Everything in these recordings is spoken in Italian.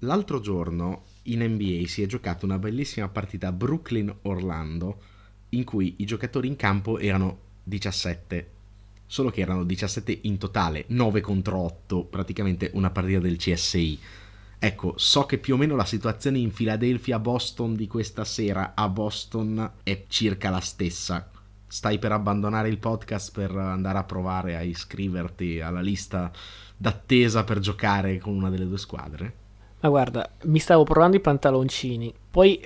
l'altro giorno in NBA si è giocata una bellissima partita Brooklyn-Orlando in cui i giocatori in campo erano 17, solo che erano 17 in totale, 9 contro 8, praticamente una partita del CSI. Ecco, so che più o meno la situazione in Philadelphia-Boston di questa sera a Boston è circa la stessa. Stai per abbandonare il podcast per andare a provare a iscriverti alla lista d'attesa per giocare con una delle due squadre? Ma guarda, mi stavo provando i pantaloncini, poi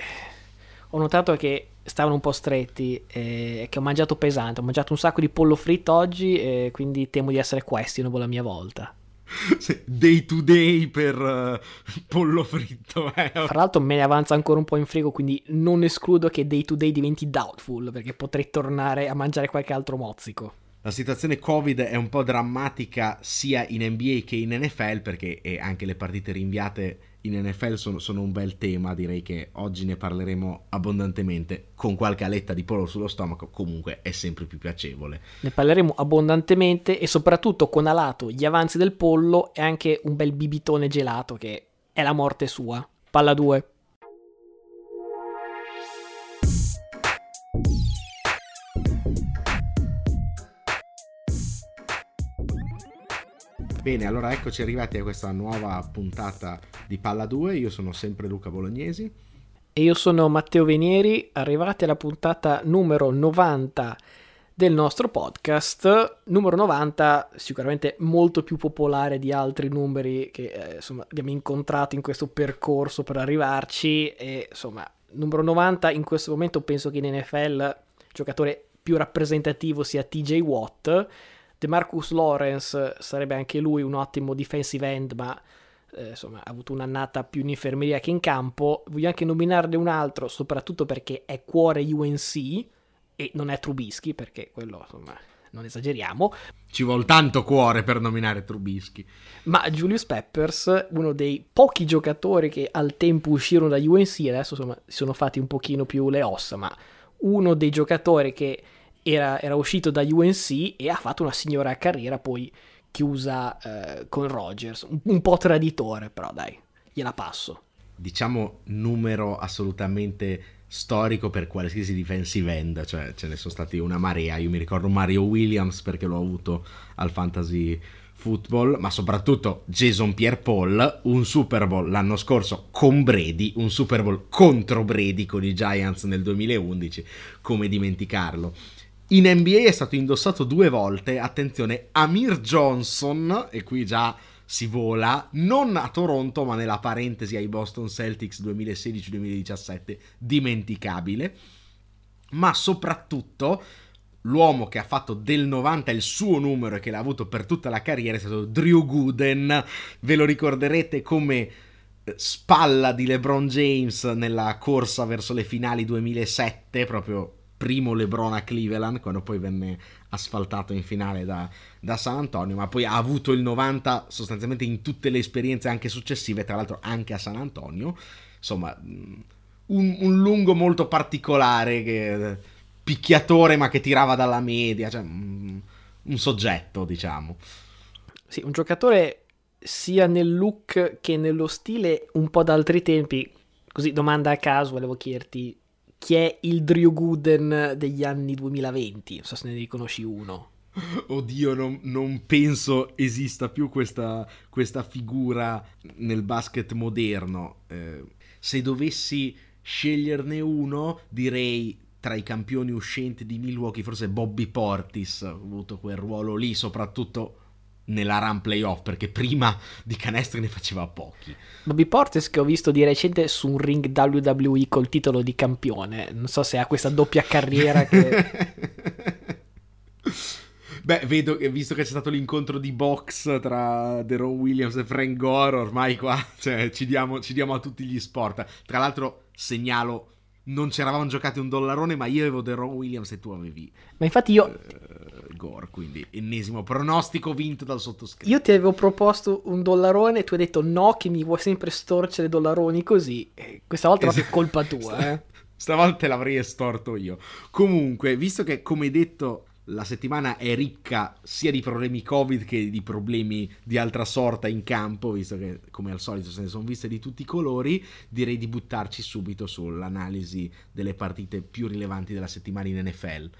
ho notato che stavano un po' stretti e che ho mangiato pesante, ho mangiato un sacco di pollo fritto oggi e quindi temo di essere questionable la mia volta. Day to day per uh, pollo fritto. Eh. Fra l'altro me ne avanza ancora un po' in frigo, quindi non escludo che day to day diventi doubtful, perché potrei tornare a mangiare qualche altro mozzico. La situazione Covid è un po' drammatica sia in NBA che in NFL perché anche le partite rinviate in NFL sono, sono, un bel tema, direi che oggi ne parleremo abbondantemente con qualche aletta di pollo sullo stomaco, comunque è sempre più piacevole. Ne parleremo abbondantemente e soprattutto con alato gli avanzi del pollo e anche un bel bibitone gelato che è la morte sua. Palla 2. Bene, allora eccoci arrivati a questa nuova puntata di Palla 2. Io sono sempre Luca Bolognesi. E io sono Matteo Venieri, arrivati alla puntata numero 90 del nostro podcast. Numero 90, sicuramente molto più popolare di altri numeri che eh, insomma, abbiamo incontrato in questo percorso per arrivarci. E insomma, numero 90 in questo momento penso che in NFL il giocatore più rappresentativo sia TJ Watt Marcus Lawrence sarebbe anche lui un ottimo defensive end, ma eh, insomma ha avuto un'annata più in infermeria che in campo. Voglio anche nominarne un altro, soprattutto perché è cuore UNC e non è Trubisky, perché quello insomma non esageriamo. Ci vuole tanto cuore per nominare Trubisky. Ma Julius Peppers, uno dei pochi giocatori che al tempo uscirono da UNC, adesso insomma si sono fatti un pochino più le ossa, ma uno dei giocatori che era, era, uscito da UNC e ha fatto una signora carriera poi chiusa eh, con Rogers, un, un, po' traditore però dai, gliela passo. Diciamo numero assolutamente storico per qualsiasi defensive end, cioè ce ne sono stati una marea, io mi ricordo Mario Williams perché l'ho avuto al fantasy football, ma soprattutto Jason Pierre-Paul, un Super Bowl l'anno scorso con Brady, un Super Bowl contro Brady con i Giants nel 2011, come dimenticarlo. In NBA è stato indossato due volte, attenzione, Amir Johnson, e qui già si vola, non a Toronto ma nella parentesi ai Boston Celtics 2016-2017, dimenticabile, ma soprattutto l'uomo che ha fatto del 90 il suo numero e che l'ha avuto per tutta la carriera è stato Drew Gooden, ve lo ricorderete come eh, spalla di LeBron James nella corsa verso le finali 2007, proprio primo LeBron a Cleveland, quando poi venne asfaltato in finale da, da, San Antonio, ma poi ha avuto il 90 sostanzialmente in tutte le esperienze anche successive, tra l'altro anche a San Antonio. Insomma, mm, un, un lungo molto particolare, che, picchiatore ma che tirava dalla media, cioè un, un soggetto, diciamo. Sì, un giocatore sia nel look che nello stile un po' d'altri tempi. Così, domanda a caso, volevo chiederti chi è il Drew Gooden degli anni 2020, non so se ne riconosci uno. Oddio, non, non penso esista più questa, questa, figura nel basket moderno. Eh, se dovessi sceglierne uno, direi tra i campioni uscenti di Milwaukee, forse Bobby Portis ha avuto quel ruolo lì, soprattutto nella run playoff perché prima di canestri ne faceva pochi. Bobby Portes che ho visto di recente su un ring WWE col titolo di campione, non so se ha questa doppia carriera che... Beh, vedo che visto che c'è stato l'incontro di box tra Deron Williams e Frank Gore, ormai qua cioè, ci, diamo, ci diamo a tutti gli sport. Tra l'altro segnalo non ci eravamo giocati un dollarone, ma io avevo Deron Williams e tu avevi. Ma infatti io. Gore, quindi ennesimo pronostico vinto dal sottoscritto. Io ti avevo proposto un dollarone e tu hai detto no, che mi vuoi sempre storcere dollaroni così. E questa volta es- è colpa tua, eh. Stavolta l'avrei estorto io. Comunque, visto che, come detto, la settimana è ricca sia di problemi Covid che di problemi di altra sorta in campo, visto che come al solito se ne sono viste di tutti i colori, direi di buttarci subito sull'analisi delle partite più rilevanti della settimana in NFL.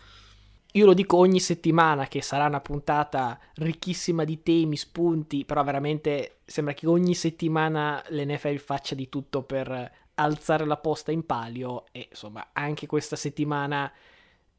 Io lo dico ogni settimana che sarà una puntata ricchissima di temi, spunti, però veramente sembra che ogni settimana l'NFL faccia di tutto per alzare la posta in palio e insomma anche questa settimana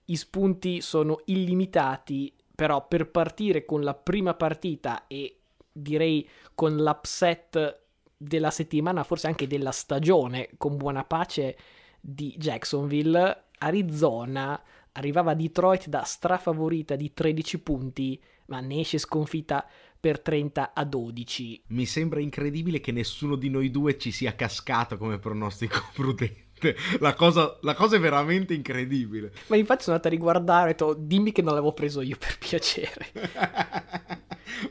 i spunti sono illimitati, però per partire con la prima partita e direi con l'upset della settimana, forse anche della stagione, con buona pace di Jacksonville, Arizona arrivava a Detroit da strafavorita di 13 punti, ma ne esce sconfitta per 30 a 12. Mi sembra incredibile che nessuno di noi due ci sia cascato come pronostico prudente. La cosa, la cosa, è veramente incredibile. Ma infatti sono andato a riguardare e ho detto, dimmi che non l'avevo preso io per piacere.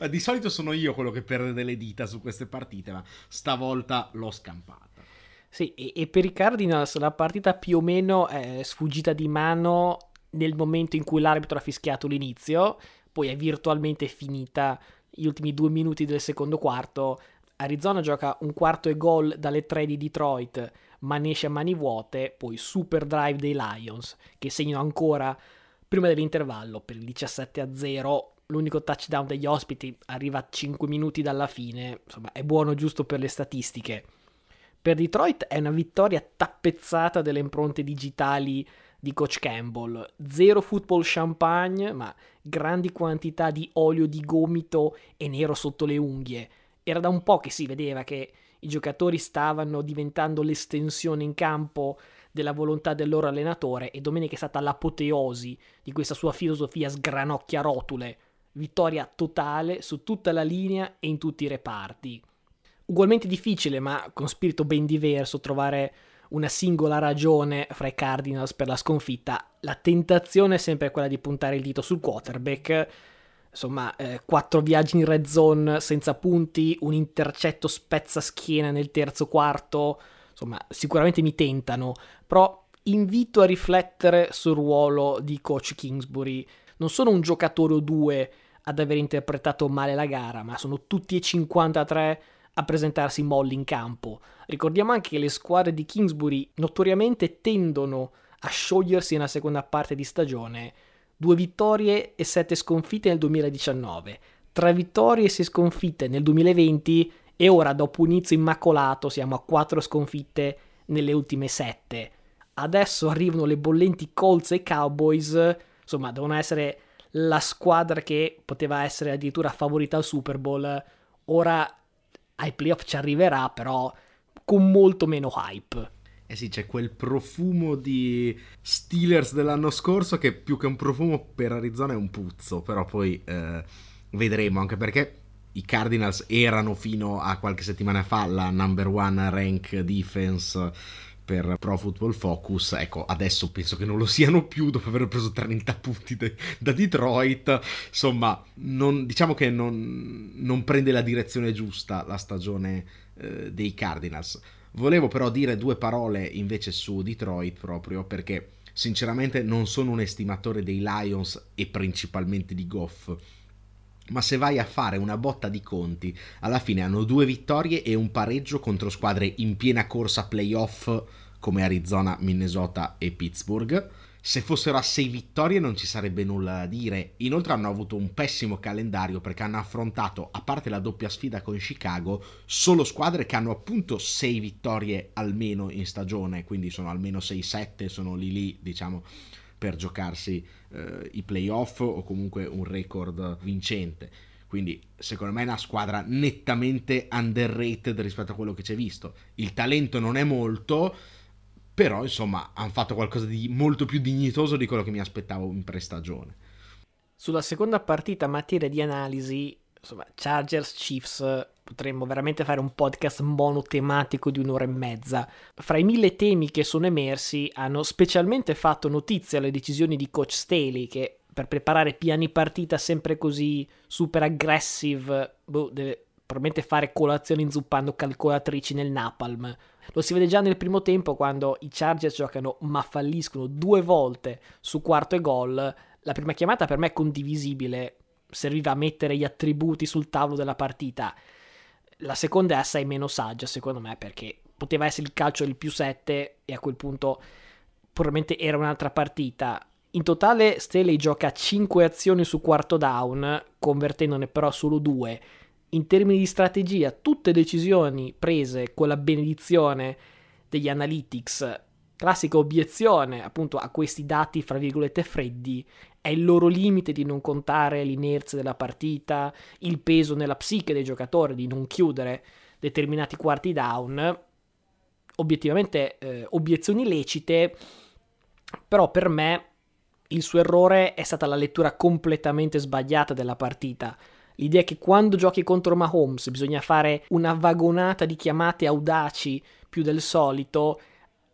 di solito sono io quello che perde delle dita su queste partite, ma stavolta l'ho scampata. Sì, e, e per i Cardinals la partita più o meno è sfuggita di mano nel momento in cui l'arbitro ha fischiato l'inizio, poi è virtualmente finita gli ultimi due minuti del secondo quarto. Arizona gioca un quarto e gol dalle tre di Detroit, ma ne esce a mani vuote, poi super drive dei Lions che segnano ancora prima dell'intervallo per il 17 a 0. L'unico touchdown degli ospiti arriva a 5 minuti dalla fine, insomma è buono giusto per le statistiche. Per Detroit è una vittoria tappezzata delle impronte digitali di Coach Campbell. Zero football champagne, ma grandi quantità di olio di gomito e nero sotto le unghie. Era da un po' che si vedeva che i giocatori stavano diventando l'estensione in campo della volontà del loro allenatore e domenica è stata l'apoteosi di questa sua filosofia sgranocchia rotule. Vittoria totale su tutta la linea e in tutti i reparti. Ugualmente difficile, ma con spirito ben diverso, trovare una singola ragione fra i Cardinals per la sconfitta. La tentazione è sempre quella di puntare il dito sul quarterback. Insomma, eh, quattro viaggi in red zone senza punti, un intercetto spezza schiena nel terzo quarto. Insomma, sicuramente mi tentano, però invito a riflettere sul ruolo di coach Kingsbury. Non sono un giocatore o due ad aver interpretato male la gara, ma sono tutti e 53 a presentarsi molli in campo. Ricordiamo anche che le squadre di Kingsbury notoriamente tendono a sciogliersi nella seconda parte di stagione. Due vittorie e sette sconfitte nel 2019, tre vittorie e sei sconfitte nel 2020 e ora dopo un inizio immacolato siamo a quattro sconfitte nelle ultime sette. Adesso arrivano le bollenti Colts e Cowboys, insomma devono essere la squadra che poteva essere addirittura favorita al Super Bowl. Ora ai playoff ci arriverà, però con molto meno hype. Eh sì, c'è quel profumo di Steelers dell'anno scorso che più che un profumo per Arizona è un puzzo, però poi eh, vedremo, anche perché i Cardinals erano fino a qualche settimana fa la number one rank defense per Pro Football Focus, ecco, adesso penso che non lo siano più dopo aver preso 30 punti de- da Detroit, insomma, non, diciamo che non, non, prende la direzione giusta la stagione eh, dei Cardinals. Volevo però dire due parole invece su Detroit proprio perché sinceramente non sono un estimatore dei Lions e principalmente di Goff ma se vai a fare una botta di conti, alla fine hanno due vittorie e un pareggio contro squadre in piena corsa playoff come Arizona, Minnesota e Pittsburgh. Se fossero a sei vittorie non ci sarebbe nulla da dire. Inoltre hanno avuto un pessimo calendario perché hanno affrontato, a parte la doppia sfida con Chicago, solo squadre che hanno appunto sei vittorie almeno in stagione, quindi sono almeno 6-7, sono lì lì, diciamo per giocarsi eh, i playoff o comunque un record vincente. Quindi secondo me è una squadra nettamente underrated rispetto a quello che c'è visto. Il talento non è molto, però insomma hanno fatto qualcosa di molto più dignitoso di quello che mi aspettavo in prestagione. Sulla seconda partita materia di analisi, insomma, Chargers Chiefs potremmo veramente fare un podcast monotematico di un'ora e mezza. Fra i mille temi che sono emersi, hanno specialmente fatto notizia le decisioni di coach Staley, che per preparare piani partita sempre così super aggressive, boh, deve probabilmente fare colazione inzuppando calcolatrici nel napalm. Lo si vede già nel primo tempo quando i Chargers giocano ma falliscono due volte su quarto e gol. La prima chiamata per me è condivisibile, serviva a mettere gli attributi sul tavolo della partita. La seconda è assai meno saggia, secondo me, perché poteva essere il calcio del più 7 e a quel punto probabilmente era un'altra partita. In totale Staley gioca 5 azioni su quarto down, convertendone però solo 2. In termini di strategia, tutte decisioni prese con la benedizione degli analytics, classica obiezione appunto a questi dati fra virgolette freddi, è il loro limite di non contare l'inerzia della partita, il peso nella psiche dei giocatori di non chiudere determinati quarti down, obiettivamente eh, obiezioni lecite, però per me il suo errore è stata la lettura completamente sbagliata della partita. L'idea che quando giochi contro Mahomes bisogna fare una vagonata di chiamate audaci più del solito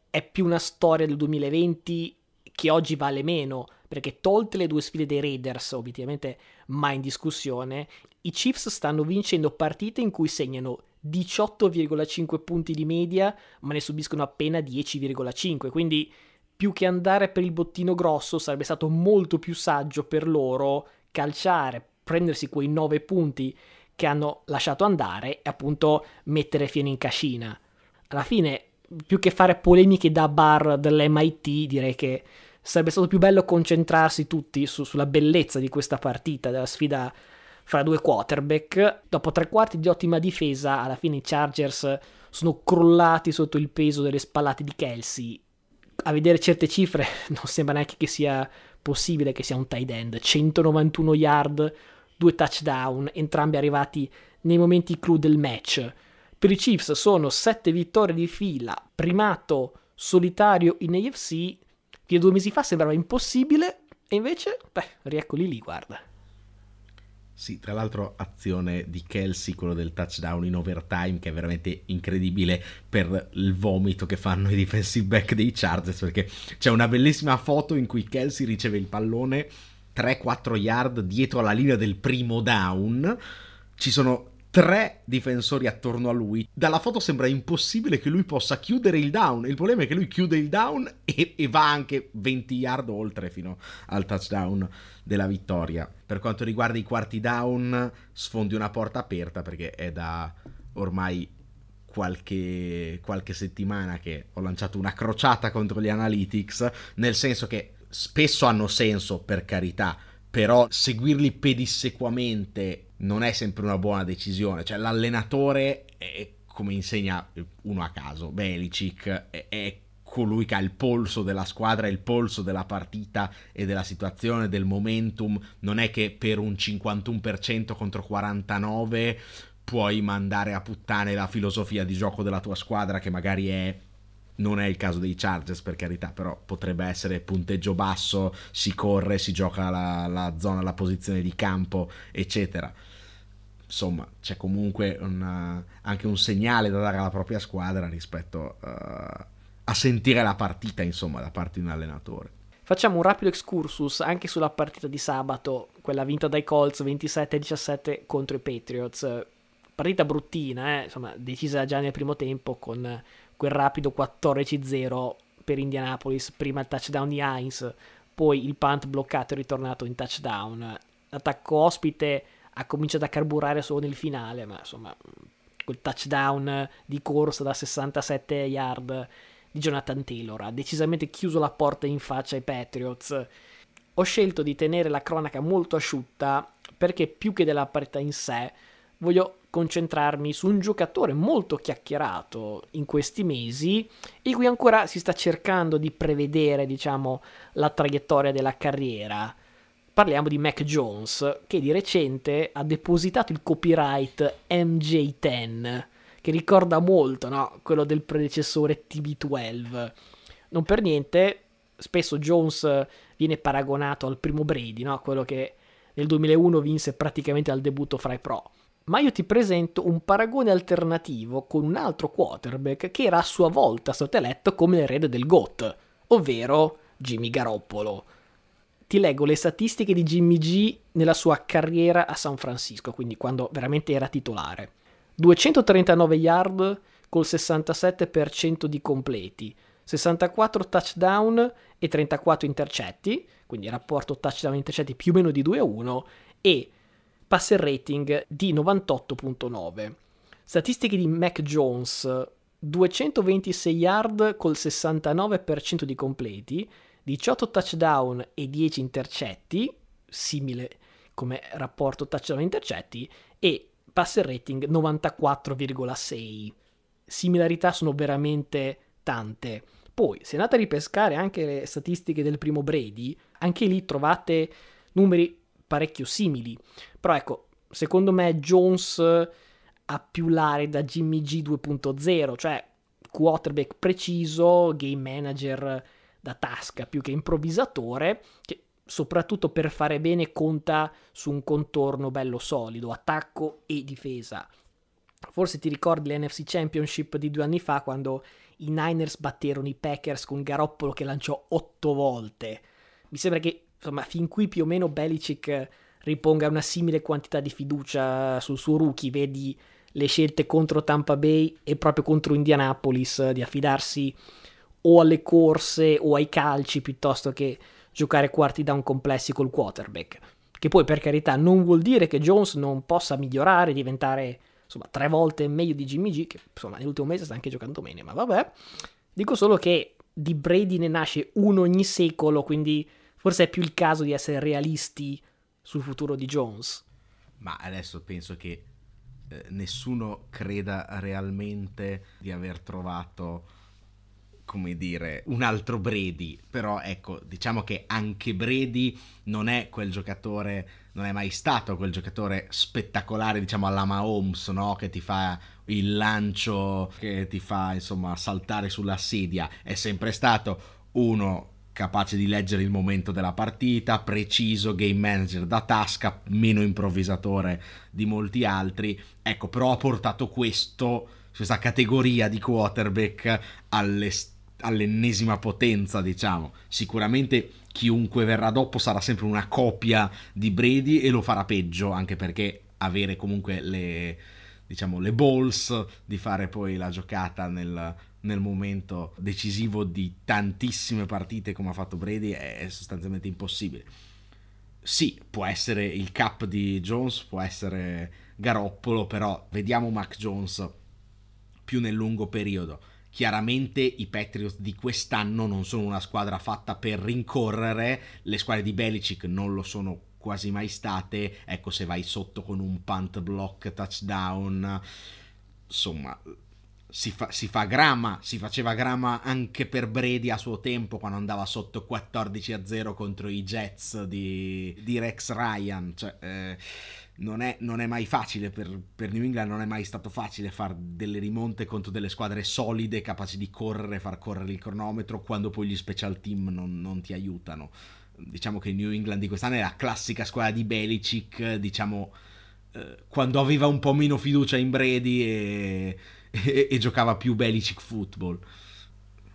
è più una storia del 2020 che oggi vale meno, perché tolte le due sfide dei Raiders, obiettivamente mai in discussione, i Chiefs stanno vincendo partite in cui segnano 18,5 punti di media, ma ne subiscono appena 10,5, quindi più che andare per il bottino grosso sarebbe stato molto più saggio per loro calciare, prendersi quei 9 punti che hanno lasciato andare e appunto mettere fino in cascina. Alla fine, più che fare polemiche da bar dell'MIT, direi che sarebbe stato più bello concentrarsi tutti su, sulla bellezza di questa partita, della sfida fra due quarterback. Dopo tre quarti di ottima difesa, alla fine i Chargers sono crollati sotto il peso delle spallate di Kelsey a vedere certe cifre non sembra neanche che sia possibile che sia un tight end. 191 yard, due touchdown, entrambi arrivati nei momenti clou del match. Per i Chiefs sono 7 vittorie di fila, primato solitario in AFC, che due mesi fa sembrava impossibile, e invece, beh, rieccoli lì, guarda. Sì, tra l'altro azione di Kelsey, quello del touchdown in overtime, che è veramente incredibile per il vomito che fanno i defensive back dei Chargers, perché c'è una bellissima foto in cui Kelsey riceve il pallone 3-4 yard dietro alla linea del primo down. Ci sono tre difensori attorno a lui. Dalla foto sembra impossibile che lui possa chiudere il down. Il problema è che lui chiude il down e, e, va anche 20 yard oltre fino al touchdown della vittoria. Per quanto riguarda i quarti down, sfondi una porta aperta perché è da ormai qualche, qualche settimana che ho lanciato una crociata contro gli analytics, nel senso che spesso hanno senso, per carità, però seguirli pedissequamente non è sempre una buona decisione. Cioè, l'allenatore è, come insegna uno a caso, Belicic, è, è colui che ha il polso della squadra, il polso della partita e della situazione, del momentum. Non è che per un 51% contro 49% puoi mandare a puttane la filosofia di gioco della tua squadra, che magari è non è il caso dei Chargers per carità, però potrebbe essere punteggio basso, si corre, si gioca la, la zona, la posizione di campo, eccetera insomma c'è comunque una, anche un segnale da dare alla propria squadra rispetto uh, a sentire la partita insomma da parte di un allenatore. Facciamo un rapido excursus anche sulla partita di sabato, quella vinta dai Colts 27-17 contro i Patriots. Partita bruttina, eh? insomma, decisa già nel primo tempo con quel rapido 14-0 per Indianapolis, prima il touchdown di Heinz, poi il punt bloccato e ritornato in touchdown. L'attacco ospite ha cominciato a carburare solo nel finale, ma insomma, quel touchdown di corsa da 67 yard di Jonathan Taylor ha decisamente chiuso la porta in faccia ai Patriots. Ho scelto di tenere la cronaca molto asciutta perché più che della partita in sé voglio concentrarmi su un giocatore molto chiacchierato in questi mesi e cui ancora si sta cercando di prevedere, diciamo, la traiettoria della carriera parliamo di Mac Jones, che di recente ha depositato il copyright MJ10, che ricorda molto no? quello del predecessore TB12. Non per niente, spesso Jones viene paragonato al primo Brady, no? quello che nel 2001 vinse praticamente al debutto fra i pro. Ma io ti presento un paragone alternativo con un altro quarterback che era a sua volta stato eletto come l'erede del GOAT, ovvero Jimmy Garoppolo ti leggo le statistiche di Jimmy G nella sua carriera a San Francisco, quindi quando veramente era titolare. 239 yard col 67% di completi, 64 touchdown e 34 intercetti, quindi rapporto touchdown intercetti più o meno di 2 a 1 e passer rating di 98.9. Statistiche di Mac Jones, 226 yard col 69% di completi, 18 touchdown e 10 intercetti, simile come rapporto touchdown intercetti, e passer rating 94,6. Similarità sono veramente tante. Poi, se andate a ripescare anche le statistiche del primo Brady, anche lì trovate numeri parecchio simili. Però ecco, secondo me Jones ha più l'area da Jimmy G 2.0, cioè quarterback preciso, game manager da tasca più che improvvisatore, che soprattutto per fare bene conta su un contorno bello solido, attacco e difesa. Forse ti ricordi l'NFC Championship di due anni fa quando i Niners batterono i Packers con Garoppolo che lanciò otto volte. Mi sembra che, insomma, fin qui più o meno Belichick riponga una simile quantità di fiducia sul suo rookie, vedi le scelte contro Tampa Bay e proprio contro Indianapolis di affidarsi o alle corse o ai calci piuttosto che giocare quarti down complessi col quarterback. Che poi per carità non vuol dire che Jones non possa migliorare, diventare insomma tre volte meglio di Jimmy G, che insomma nell'ultimo mese sta anche giocando bene, ma vabbè. Dico solo che di Brady ne nasce uno ogni secolo, quindi forse è più il caso di essere realisti sul futuro di Jones. Ma adesso penso che eh, nessuno creda realmente di aver trovato come dire, un altro Brady, però ecco, diciamo che anche Brady non è quel giocatore, non è mai stato quel giocatore spettacolare, diciamo alla Mahomes, no? Che ti fa il lancio, che ti fa insomma saltare sulla sedia, è sempre stato uno capace di leggere il momento della partita, preciso, game manager da tasca, meno improvvisatore di molti altri, ecco, però ha portato questo questa categoria di quarterback all'esterno all'ennesima potenza, diciamo. Sicuramente chiunque verrà dopo sarà sempre una copia di Brady e lo farà peggio, anche perché avere comunque le, diciamo, le balls di fare poi la giocata nel, nel momento decisivo di tantissime partite come ha fatto Brady è sostanzialmente impossibile. Sì, può essere il cap di Jones, può essere Garoppolo, però vediamo Mac Jones più nel lungo periodo Chiaramente i Patriots di quest'anno non sono una squadra fatta per rincorrere, le squadre di Belichick non lo sono quasi mai state, ecco se vai sotto con un punt block touchdown, insomma si fa, si fa grama, si faceva grama anche per Brady a suo tempo quando andava sotto 14 a 0 contro i Jets di, di Rex Ryan, cioè... Eh, non è, non è mai facile per, per, New England, non è mai stato facile fare delle rimonte contro delle squadre solide, capaci di correre, far correre il cronometro, quando poi gli special team non, non ti aiutano. Diciamo che New England di quest'anno è la classica squadra di Belichick, diciamo, eh, quando aveva un po' meno fiducia in Brady e, e, e giocava più Belichick football.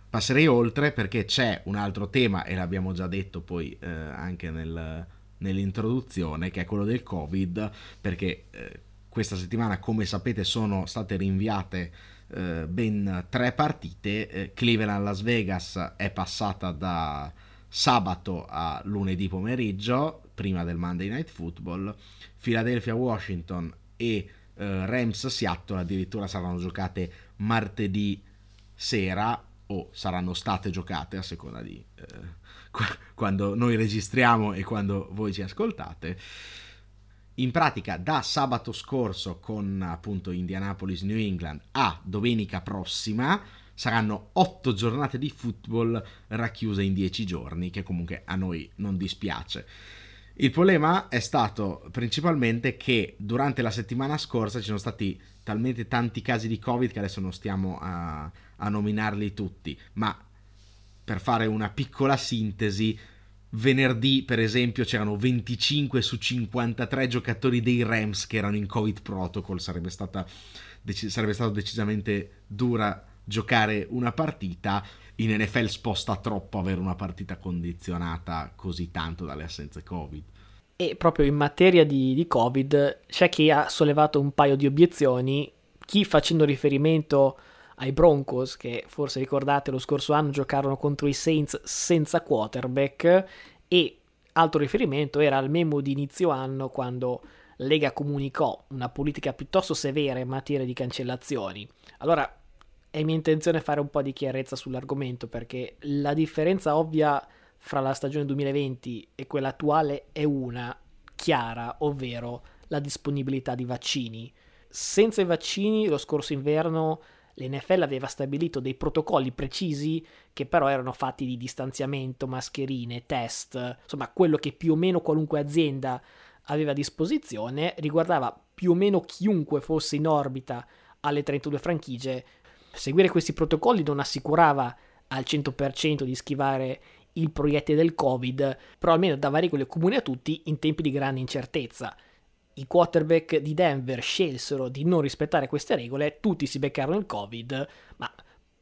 Passerei oltre perché c'è un altro tema, e l'abbiamo già detto poi eh, anche nel nell'introduzione, che è quello del Covid, perché eh, questa settimana, come sapete, sono state rinviate eh, ben tre partite. Eh, Cleveland Las Vegas è passata da sabato a lunedì pomeriggio, prima del Monday Night Football. Philadelphia Washington e eh, Rams Seattle addirittura saranno giocate martedì sera o saranno state giocate a seconda di eh, quando noi registriamo e quando voi ci ascoltate. In pratica da sabato scorso con appunto Indianapolis New England a domenica prossima saranno otto giornate di football racchiuse in dieci giorni, che comunque a noi non dispiace. Il problema è stato principalmente che durante la settimana scorsa ci sono stati talmente tanti casi di Covid che adesso non stiamo a, a nominarli tutti, ma per fare una piccola sintesi, venerdì per esempio c'erano 25 su 53 giocatori dei Rams che erano in Covid protocol, sarebbe, stata, sarebbe stato decisamente dura giocare una partita. In NFL sposta troppo avere una partita condizionata così tanto dalle assenze Covid. E proprio in materia di, di Covid c'è chi ha sollevato un paio di obiezioni, chi facendo riferimento ai Broncos, che forse ricordate lo scorso anno giocarono contro i Saints senza quarterback, e altro riferimento era al memo di inizio anno quando Lega comunicò una politica piuttosto severa in materia di cancellazioni. Allora è mia intenzione fare un po' di chiarezza sull'argomento perché la differenza ovvia fra la stagione 2020 e quella attuale è una chiara, ovvero la disponibilità di vaccini. Senza i vaccini lo scorso inverno l'NFL aveva stabilito dei protocolli precisi che però erano fatti di distanziamento, mascherine, test, insomma quello che più o meno qualunque azienda aveva a disposizione riguardava più o meno chiunque fosse in orbita alle 32 franchigie. Seguire questi protocolli non assicurava al 100% di schivare il proiettile del Covid, però almeno dava regole comuni a tutti in tempi di grande incertezza i quarterback di Denver scelsero di non rispettare queste regole, tutti si beccarono il Covid, ma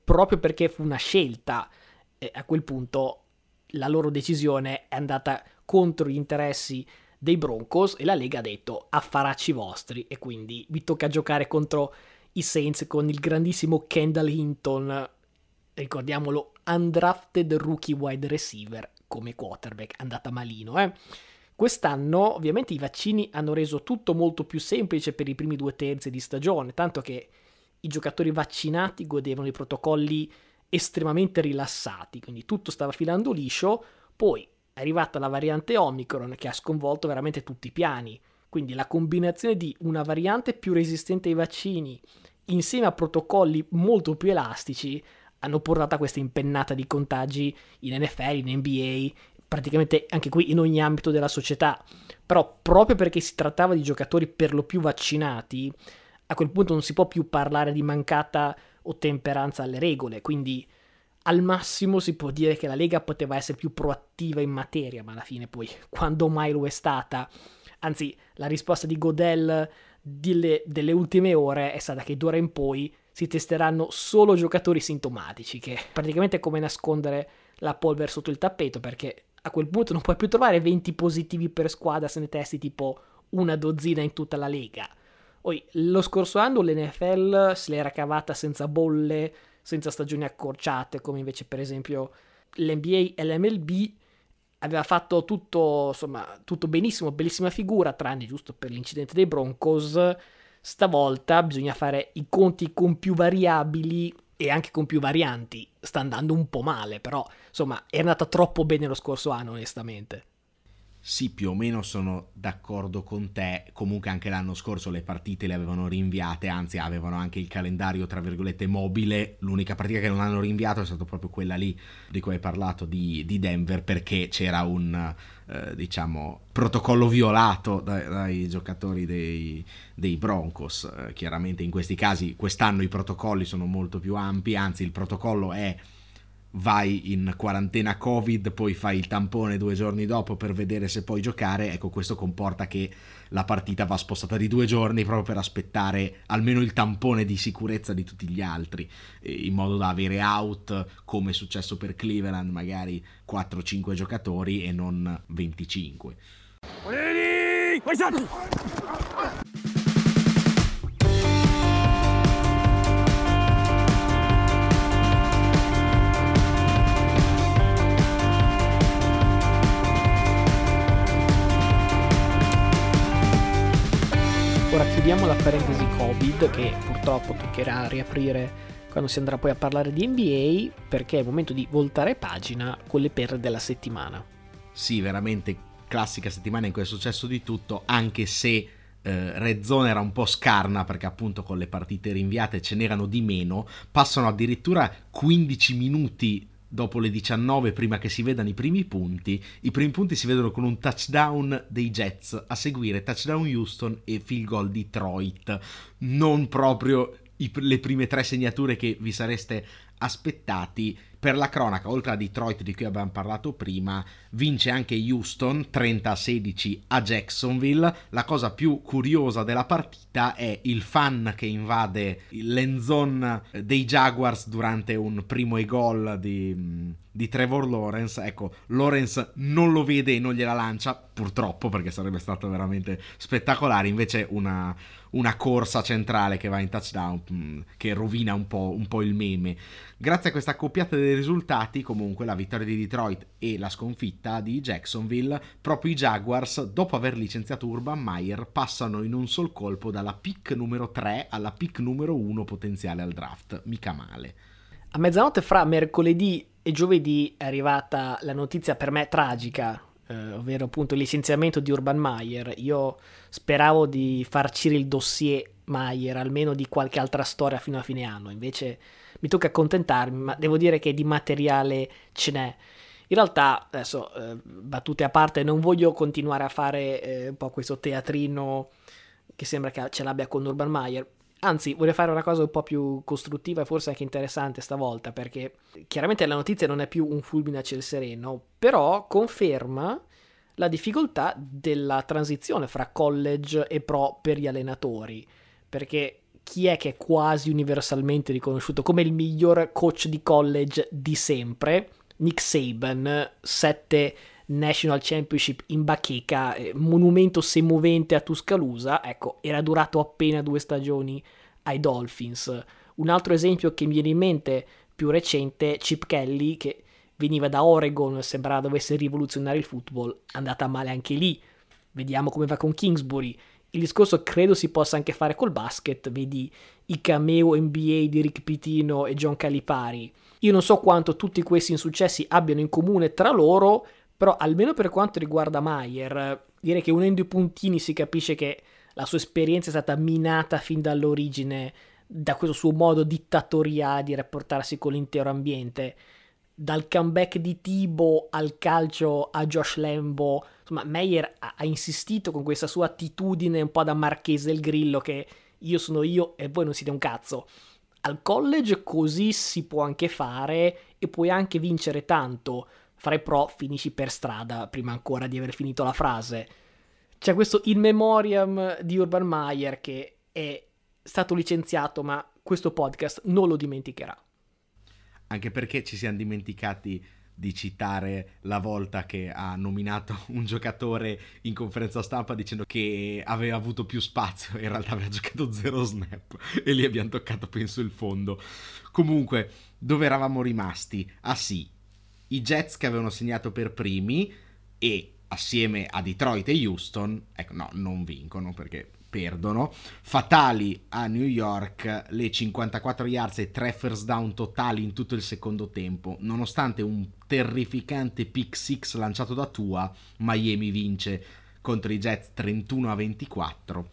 proprio perché fu una scelta, eh, a quel punto la loro decisione è andata contro gli interessi dei Broncos e la Lega ha detto affaracci vostri e quindi vi tocca giocare contro i Saints con il grandissimo Kendall Hinton, ricordiamolo, undrafted rookie wide receiver come quarterback, andata malino, eh. Quest'anno ovviamente i vaccini hanno reso tutto molto più semplice per i primi due terzi di stagione, tanto che i giocatori vaccinati godevano di protocolli estremamente rilassati, quindi tutto stava filando liscio, poi è arrivata la variante Omicron che ha sconvolto veramente tutti i piani, quindi la combinazione di una variante più resistente ai vaccini insieme a protocolli molto più elastici hanno portato a questa impennata di contagi in NFL, in NBA praticamente anche qui in ogni ambito della società. Però proprio perché si trattava di giocatori per lo più vaccinati, a quel punto non si può più parlare di mancata ottemperanza alle regole, quindi al massimo si può dire che la Lega poteva essere più proattiva in materia, ma alla fine poi quando mai lo è stata? Anzi, la risposta di Godel delle, delle ultime ore è stata che d'ora in poi si testeranno solo giocatori sintomatici, che praticamente è come nascondere la polvere sotto il tappeto, perché a quel punto non puoi più trovare 20 positivi per squadra se ne testi tipo una dozzina in tutta la lega. Poi, lo scorso anno l'NFL se l'era cavata senza bolle, senza stagioni accorciate, come invece per esempio l'NBA e l'MLB aveva fatto tutto, insomma, tutto benissimo, bellissima figura, tranne giusto per l'incidente dei Broncos. Stavolta bisogna fare i conti con più variabili e anche con più varianti sta andando un po' male, però insomma è andata troppo bene lo scorso anno onestamente. Sì, più o meno sono d'accordo con te. Comunque anche l'anno scorso le partite le avevano rinviate, anzi avevano anche il calendario tra virgolette mobile. L'unica partita che non hanno rinviato è stata proprio quella lì di cui hai parlato di, di Denver perché c'era un eh, diciamo protocollo violato dai, dai giocatori dei, dei Broncos. Eh, chiaramente in questi casi quest'anno i protocolli sono molto più ampi, anzi il protocollo è vai in quarantena Covid, poi fai il tampone due giorni dopo per vedere se puoi giocare, ecco questo comporta che la partita va spostata di due giorni proprio per aspettare almeno il tampone di sicurezza di tutti gli altri, in modo da avere out, come è successo per Cleveland, magari 4-5 giocatori e non 25. Chiudiamo la parentesi Covid che purtroppo toccherà riaprire quando si andrà poi a parlare di NBA perché è il momento di voltare pagina con le perle della settimana. Sì, veramente classica settimana in cui è successo di tutto, anche se eh, Red Zone era un po' scarna perché appunto con le partite rinviate ce n'erano di meno, passano addirittura 15 minuti dopo le 19 prima che si vedano i primi punti. I primi punti si vedono con un touchdown dei Jets, a seguire touchdown Houston e field goal Detroit. Non proprio i, le prime tre segnature che vi sareste aspettati. Per la cronaca, oltre a Detroit di cui abbiamo parlato prima, vince anche Houston 30-16 a Jacksonville. La cosa più curiosa della partita è il fan che invade l'end zone dei Jaguars durante un primo e gol di, di Trevor Lawrence. Ecco, Lawrence non lo vede e non gliela lancia, purtroppo, perché sarebbe stato veramente spettacolare. Invece una una corsa centrale che va in touchdown mm, che rovina un po', un po', il meme. Grazie a questa accoppiata dei risultati, comunque la vittoria di Detroit e la sconfitta di Jacksonville, proprio i Jaguars, dopo aver licenziato Urban Meyer, passano in un sol colpo dalla pick numero 3 alla pick numero 1 potenziale al draft. Mica male. A mezzanotte fra mercoledì e giovedì è arrivata la notizia per me tragica eh, ovvero appunto il licenziamento di Urban Meyer. Io speravo di farcire il dossier Meyer, almeno di qualche altra storia fino a fine anno, invece mi tocca accontentarmi, ma devo dire che di materiale ce n'è. In realtà, adesso, eh, battute a parte, non voglio continuare a fare eh, un po' questo teatrino che sembra che ce l'abbia con Urban Meyer. Anzi, voglio fare una cosa un po' più costruttiva e forse anche interessante stavolta, perché chiaramente la notizia non è più un fulmine a ciel sereno, però conferma la difficoltà della transizione fra college e pro per gli allenatori, perché chi è che è quasi universalmente riconosciuto come il miglior coach di college di sempre? Nick Saban, sette National Championship in bacheca, eh, monumento semovente a Tuscaloosa, ecco, era durato appena due stagioni ai Dolphins. Un altro esempio che mi viene in mente più recente, Chip Kelly, che veniva da Oregon, sembrava dovesse rivoluzionare il football, andata male anche lì. Vediamo come va con Kingsbury. Il discorso credo si possa anche fare col basket, vedi i cameo NBA di Rick Pitino e John Calipari. Io non so quanto tutti questi insuccessi abbiano in comune tra loro, però almeno per quanto riguarda Mayer, direi che unendo i puntini si capisce che la sua esperienza è stata minata fin dall'origine da questo suo modo dittatoriale di rapportarsi con l'intero ambiente. Dal comeback di Tibo al calcio a Josh Lambo, insomma, Meyer ha, ha insistito con questa sua attitudine un po' da marchese del grillo che io sono io e voi non siete un cazzo. Al college così si può anche fare e puoi anche vincere tanto fare pro finisci per strada prima ancora di aver finito la frase. C'è questo in memoriam di Urban Meyer che è stato licenziato, ma questo podcast non lo dimenticherà. Anche perché ci siamo dimenticati di citare la volta che ha nominato un giocatore in conferenza stampa dicendo che aveva avuto più spazio, in realtà aveva giocato zero snap e lì abbiamo toccato penso il fondo. Comunque, dove eravamo rimasti? Ah sì, i Jets che avevano segnato per primi e assieme a Detroit e Houston, ecco no, non vincono perché perdono, fatali a New York le 54 yards e 3 first down totali in tutto il secondo tempo, nonostante un terrificante pick 6 lanciato da Tua, Miami vince contro i Jets 31 a 24.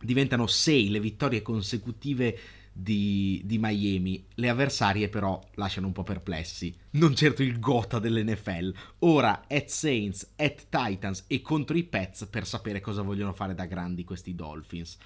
Diventano 6 le vittorie consecutive di, di, Miami. Le avversarie però lasciano un po' perplessi. Non certo il gota dell'NFL. Ora at Saints, at Titans e contro i Pets per sapere cosa vogliono fare da grandi questi Dolphins.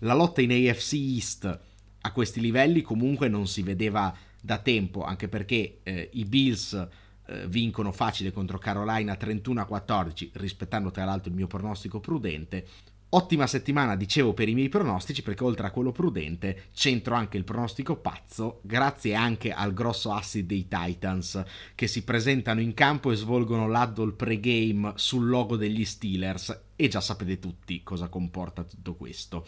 La lotta in AFC East a questi livelli comunque non si vedeva da tempo, anche perché eh, i Bills eh, vincono facile contro Carolina 31 a 14, rispettando tra l'altro il mio pronostico prudente. Ottima settimana, dicevo, per i miei pronostici, perché oltre a quello prudente c'entro anche il pronostico pazzo, grazie anche al grosso asset dei Titans, che si presentano in campo e svolgono l'huddle pregame sul logo degli Steelers, e già sapete tutti cosa comporta tutto questo.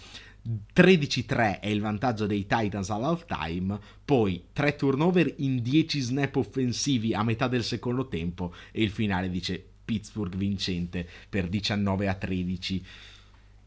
13-3 è il vantaggio dei Titans all'halftime, poi 3 turnover in 10 snap offensivi a metà del secondo tempo e il finale dice Pittsburgh vincente per 19 a 13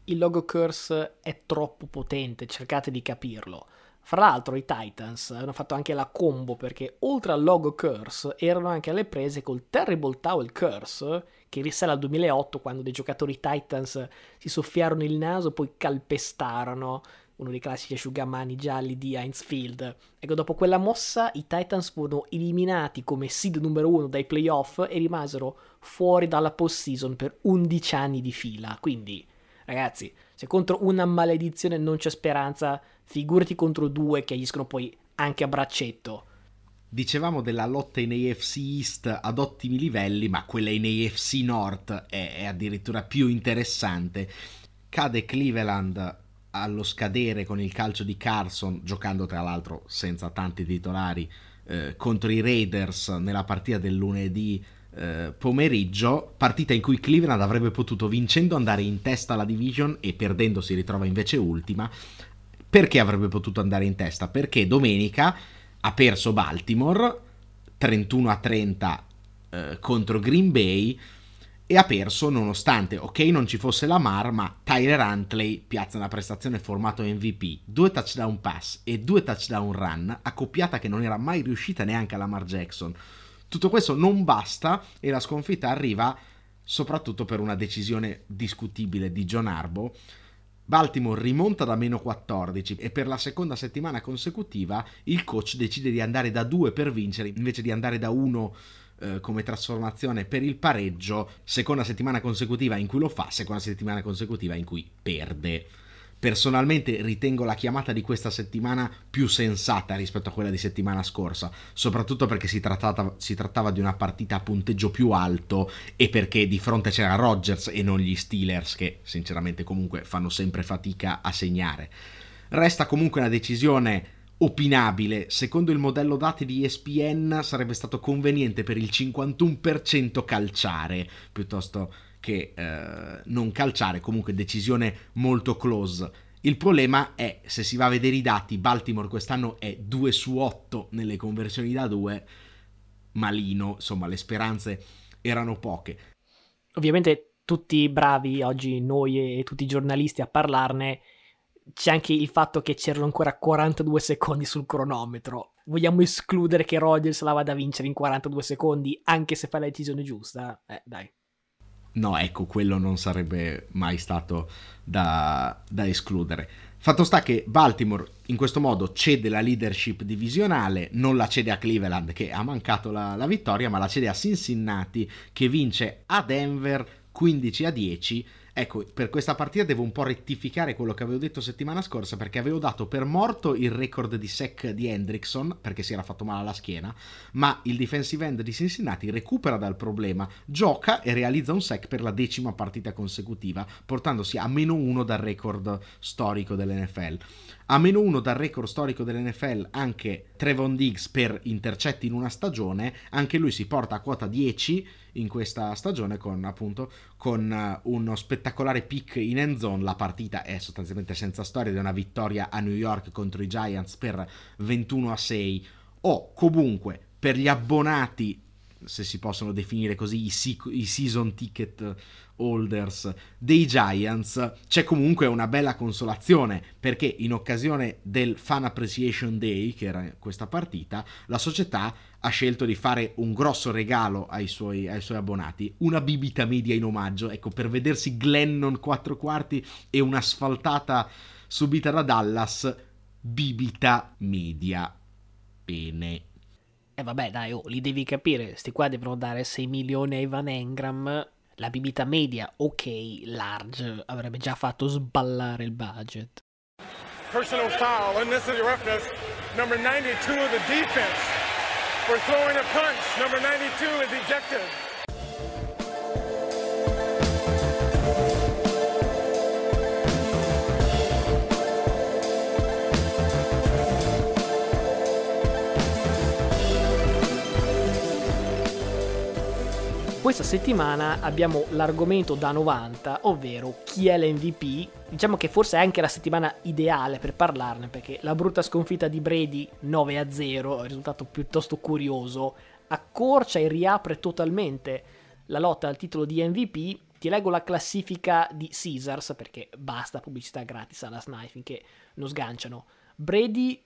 il logo curse è troppo potente, cercate di capirlo. Fra l'altro i Titans hanno fatto anche la combo perché oltre al logo curse erano anche alle prese col Terrible Towel Curse che risale al 2008 quando dei giocatori Titans si soffiarono il naso e poi calpestarono uno dei classici asciugamani gialli di Heinz Field. Ecco, dopo quella mossa i Titans furono eliminati come seed numero uno dai playoff e rimasero fuori dalla postseason per 11 anni di fila. Quindi Ragazzi, se contro una maledizione non c'è speranza, figurati contro due che agiscono poi anche a braccetto. dicevamo della lotta in AFC East ad ottimi livelli, ma quella in AFC North è, è addirittura più interessante. Cade Cleveland allo scadere con il calcio di Carson, giocando tra l'altro senza tanti titolari eh, contro i Raiders nella partita del lunedì eh, pomeriggio, partita in cui Cleveland avrebbe potuto vincendo andare in testa alla division e perdendo si ritrova invece ultima. Perché avrebbe potuto andare in testa? Perché domenica ha perso Baltimore 31 a 30 eh, contro Green Bay e ha perso nonostante, ok, non ci fosse Lamar, ma Tyler Huntley piazza una prestazione formato MVP, due touchdown pass e due touchdown run, accoppiata che non era mai riuscita neanche a Lamar Jackson. Tutto questo non basta e la sconfitta arriva soprattutto per una decisione discutibile di John Arbo. Baltimore rimonta da meno 14 e per la seconda settimana consecutiva il coach decide di andare da 2 per vincere invece di andare da 1 eh, come trasformazione per il pareggio, seconda settimana consecutiva in cui lo fa, seconda settimana consecutiva in cui perde. Personalmente ritengo la chiamata di questa settimana più sensata rispetto a quella di settimana scorsa, soprattutto perché si trattava, si trattava, di una partita a punteggio più alto e perché di fronte c'era Rodgers e non gli Steelers che sinceramente comunque fanno sempre fatica a segnare. Resta comunque una decisione opinabile. Secondo il modello dati di ESPN sarebbe stato conveniente per il 51% calciare piuttosto che eh, non calciare, comunque decisione molto close. Il problema è, se si va a vedere i dati, Baltimore quest'anno è 2 su 8 nelle conversioni da 2, malino, insomma le speranze erano poche. Ovviamente tutti bravi oggi, noi e tutti i giornalisti a parlarne, c'è anche il fatto che c'erano ancora 42 secondi sul cronometro. Vogliamo escludere che Rodgers la vada a vincere in 42 secondi, anche se fa la decisione giusta? Eh, dai. No, ecco, quello non sarebbe mai stato da, da escludere. Fatto sta che Baltimore in questo modo cede la leadership divisionale, non la cede a Cleveland che ha mancato la, la vittoria, ma la cede a Cincinnati che vince a Denver 15 a 10 Ecco, per questa partita devo un po' rettificare quello che avevo detto settimana scorsa perché avevo dato per morto il record di sec di Hendrickson perché si era fatto male alla schiena, ma il defensive end di Cincinnati recupera dal problema, gioca e realizza un sec per la decima partita consecutiva, portandosi a meno uno dal record storico dell'NFL. A meno uno dal record storico dell'NFL anche Trevon Diggs per intercetti in una stagione, anche lui si porta a quota 10 in questa stagione con appunto con uh, uno spettacolare pick in end zone. La partita è sostanzialmente senza storia ed è una vittoria a New York contro i Giants per 21 a 6 o comunque per gli abbonati se si possono definire così i season ticket holders dei Giants, c'è comunque una bella consolazione perché in occasione del Fan Appreciation Day, che era questa partita, la società ha scelto di fare un grosso regalo ai suoi, ai suoi abbonati, una bibita media in omaggio, ecco, per vedersi Glennon 4 quarti e un'asfaltata subita da Dallas, bibita media. Bene. E eh vabbè dai, oh, li devi capire, sti qua devono dare 6 milioni a Ivan Engram la bibita media, ok, large, avrebbe già fatto sballare il budget. Personal foul, unnecessary roughness, number 92 of the defense for throwing a punch. Number 92 is ejected. Questa settimana abbiamo l'argomento da 90, ovvero chi è l'MVP. Diciamo che forse è anche la settimana ideale per parlarne, perché la brutta sconfitta di Brady 9 0, risultato piuttosto curioso, accorcia e riapre totalmente la lotta al titolo di MVP. Ti leggo la classifica di Caesars, perché basta pubblicità gratis alla SNAI finché non sganciano. Brady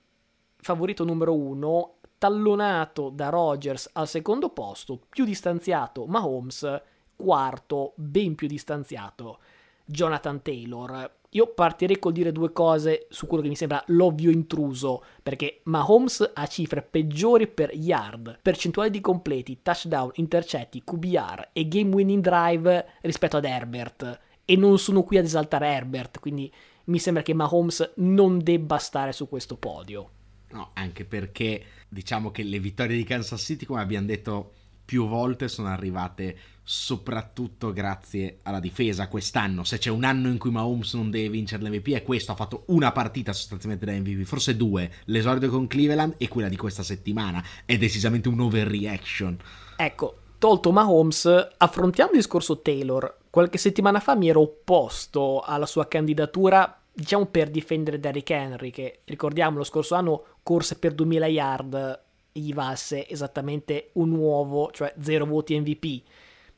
favorito numero 1, tallonato da Rogers al secondo posto, più distanziato Mahomes, quarto, ben più distanziato Jonathan Taylor. Io partirei col dire due cose su quello che mi sembra l'ovvio intruso, perché Mahomes ha cifre peggiori per yard, percentuale di completi, touchdown, intercetti, QBR e game winning drive rispetto ad Herbert. E non sono qui ad esaltare Herbert, quindi mi sembra che Mahomes non debba stare su questo podio. No, anche perché diciamo che le vittorie di Kansas City, come abbiamo detto più volte, sono arrivate soprattutto grazie alla difesa quest'anno. Se c'è un anno in cui Mahomes non deve vincere l'MVP è questo, ha fatto una partita sostanzialmente da MVP, forse due, l'esordio con Cleveland e quella di questa settimana. È decisamente un overreaction. Ecco, tolto Mahomes, affrontiamo il discorso Taylor. Qualche settimana fa mi ero opposto alla sua candidatura, diciamo per difendere Derrick Henry, che ricordiamo lo scorso anno corse per 2000 yard e gli valse esattamente un uovo, cioè zero voti MVP.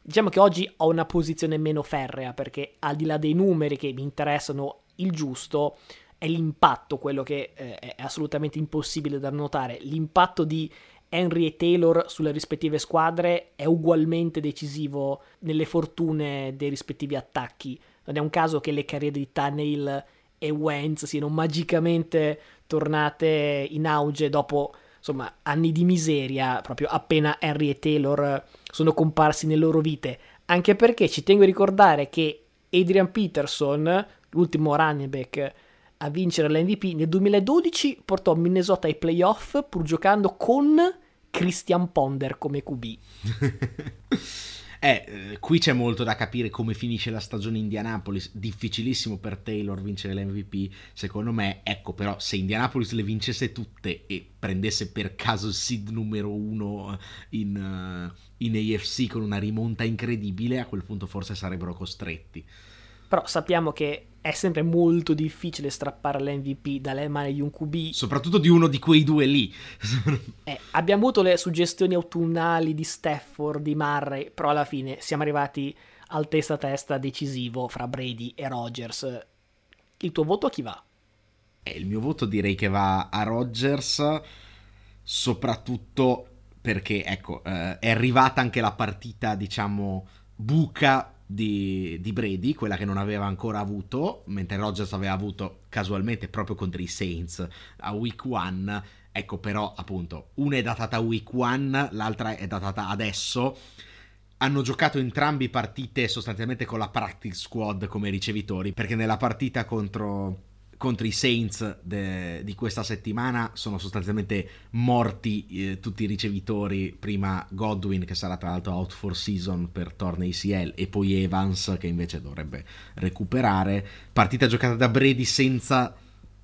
Diciamo che oggi ho una posizione meno ferrea perché al di là dei numeri che mi interessano il giusto, è l'impatto quello che eh, è assolutamente impossibile da notare. L'impatto di Henry e Taylor sulle rispettive squadre è ugualmente decisivo nelle fortune dei rispettivi attacchi. Non è un caso che le carriere di Tannehill e Wentz siano magicamente tornate in auge dopo insomma anni di miseria proprio appena Henry e Taylor sono comparsi nelle loro vite anche perché ci tengo a ricordare che Adrian Peterson l'ultimo running back a vincere l'MVP nel 2012 portò Minnesota ai playoff pur giocando con Christian Ponder come QB. Eh, eh, qui c'è molto da capire come finisce la stagione Indianapolis. Difficilissimo per Taylor vincere l'MVP, secondo me. Ecco, però, se Indianapolis le vincesse tutte e prendesse per caso il seed numero uno in, uh, in AFC con una rimonta incredibile, a quel punto forse sarebbero costretti. Però sappiamo che è sempre molto difficile strappare l'MVP dalle mani di un QB. Soprattutto di uno di quei due lì. eh, abbiamo avuto le suggestioni autunnali di Stafford, di Murray, però alla fine siamo arrivati al testa a testa decisivo fra Brady e Rogers. Il tuo voto a chi va? Eh, il mio voto direi che va a Rogers, soprattutto perché, ecco, eh, è arrivata anche la partita, diciamo, buca di, di, Brady, quella che non aveva ancora avuto, mentre Rogers aveva avuto casualmente proprio contro i Saints a week 1. Ecco, però, appunto, una è datata week 1, l'altra è datata adesso. Hanno giocato entrambi partite sostanzialmente con la practice squad come ricevitori, perché nella partita contro contro i Saints de, di questa settimana. Sono sostanzialmente morti eh, tutti i ricevitori, prima Godwin che sarà tra l'altro out for season per torna ACL e poi Evans che invece dovrebbe recuperare. Partita giocata da Brady senza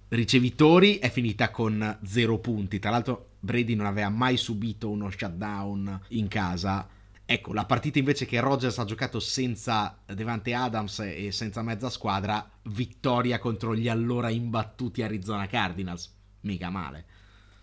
ricevitori è finita con zero punti, tra l'altro Brady non aveva mai subito uno shutdown in casa Ecco, la partita invece che Rogers ha giocato senza Devante Adams e senza mezza squadra, vittoria contro gli allora imbattuti Arizona Cardinals. Mica male.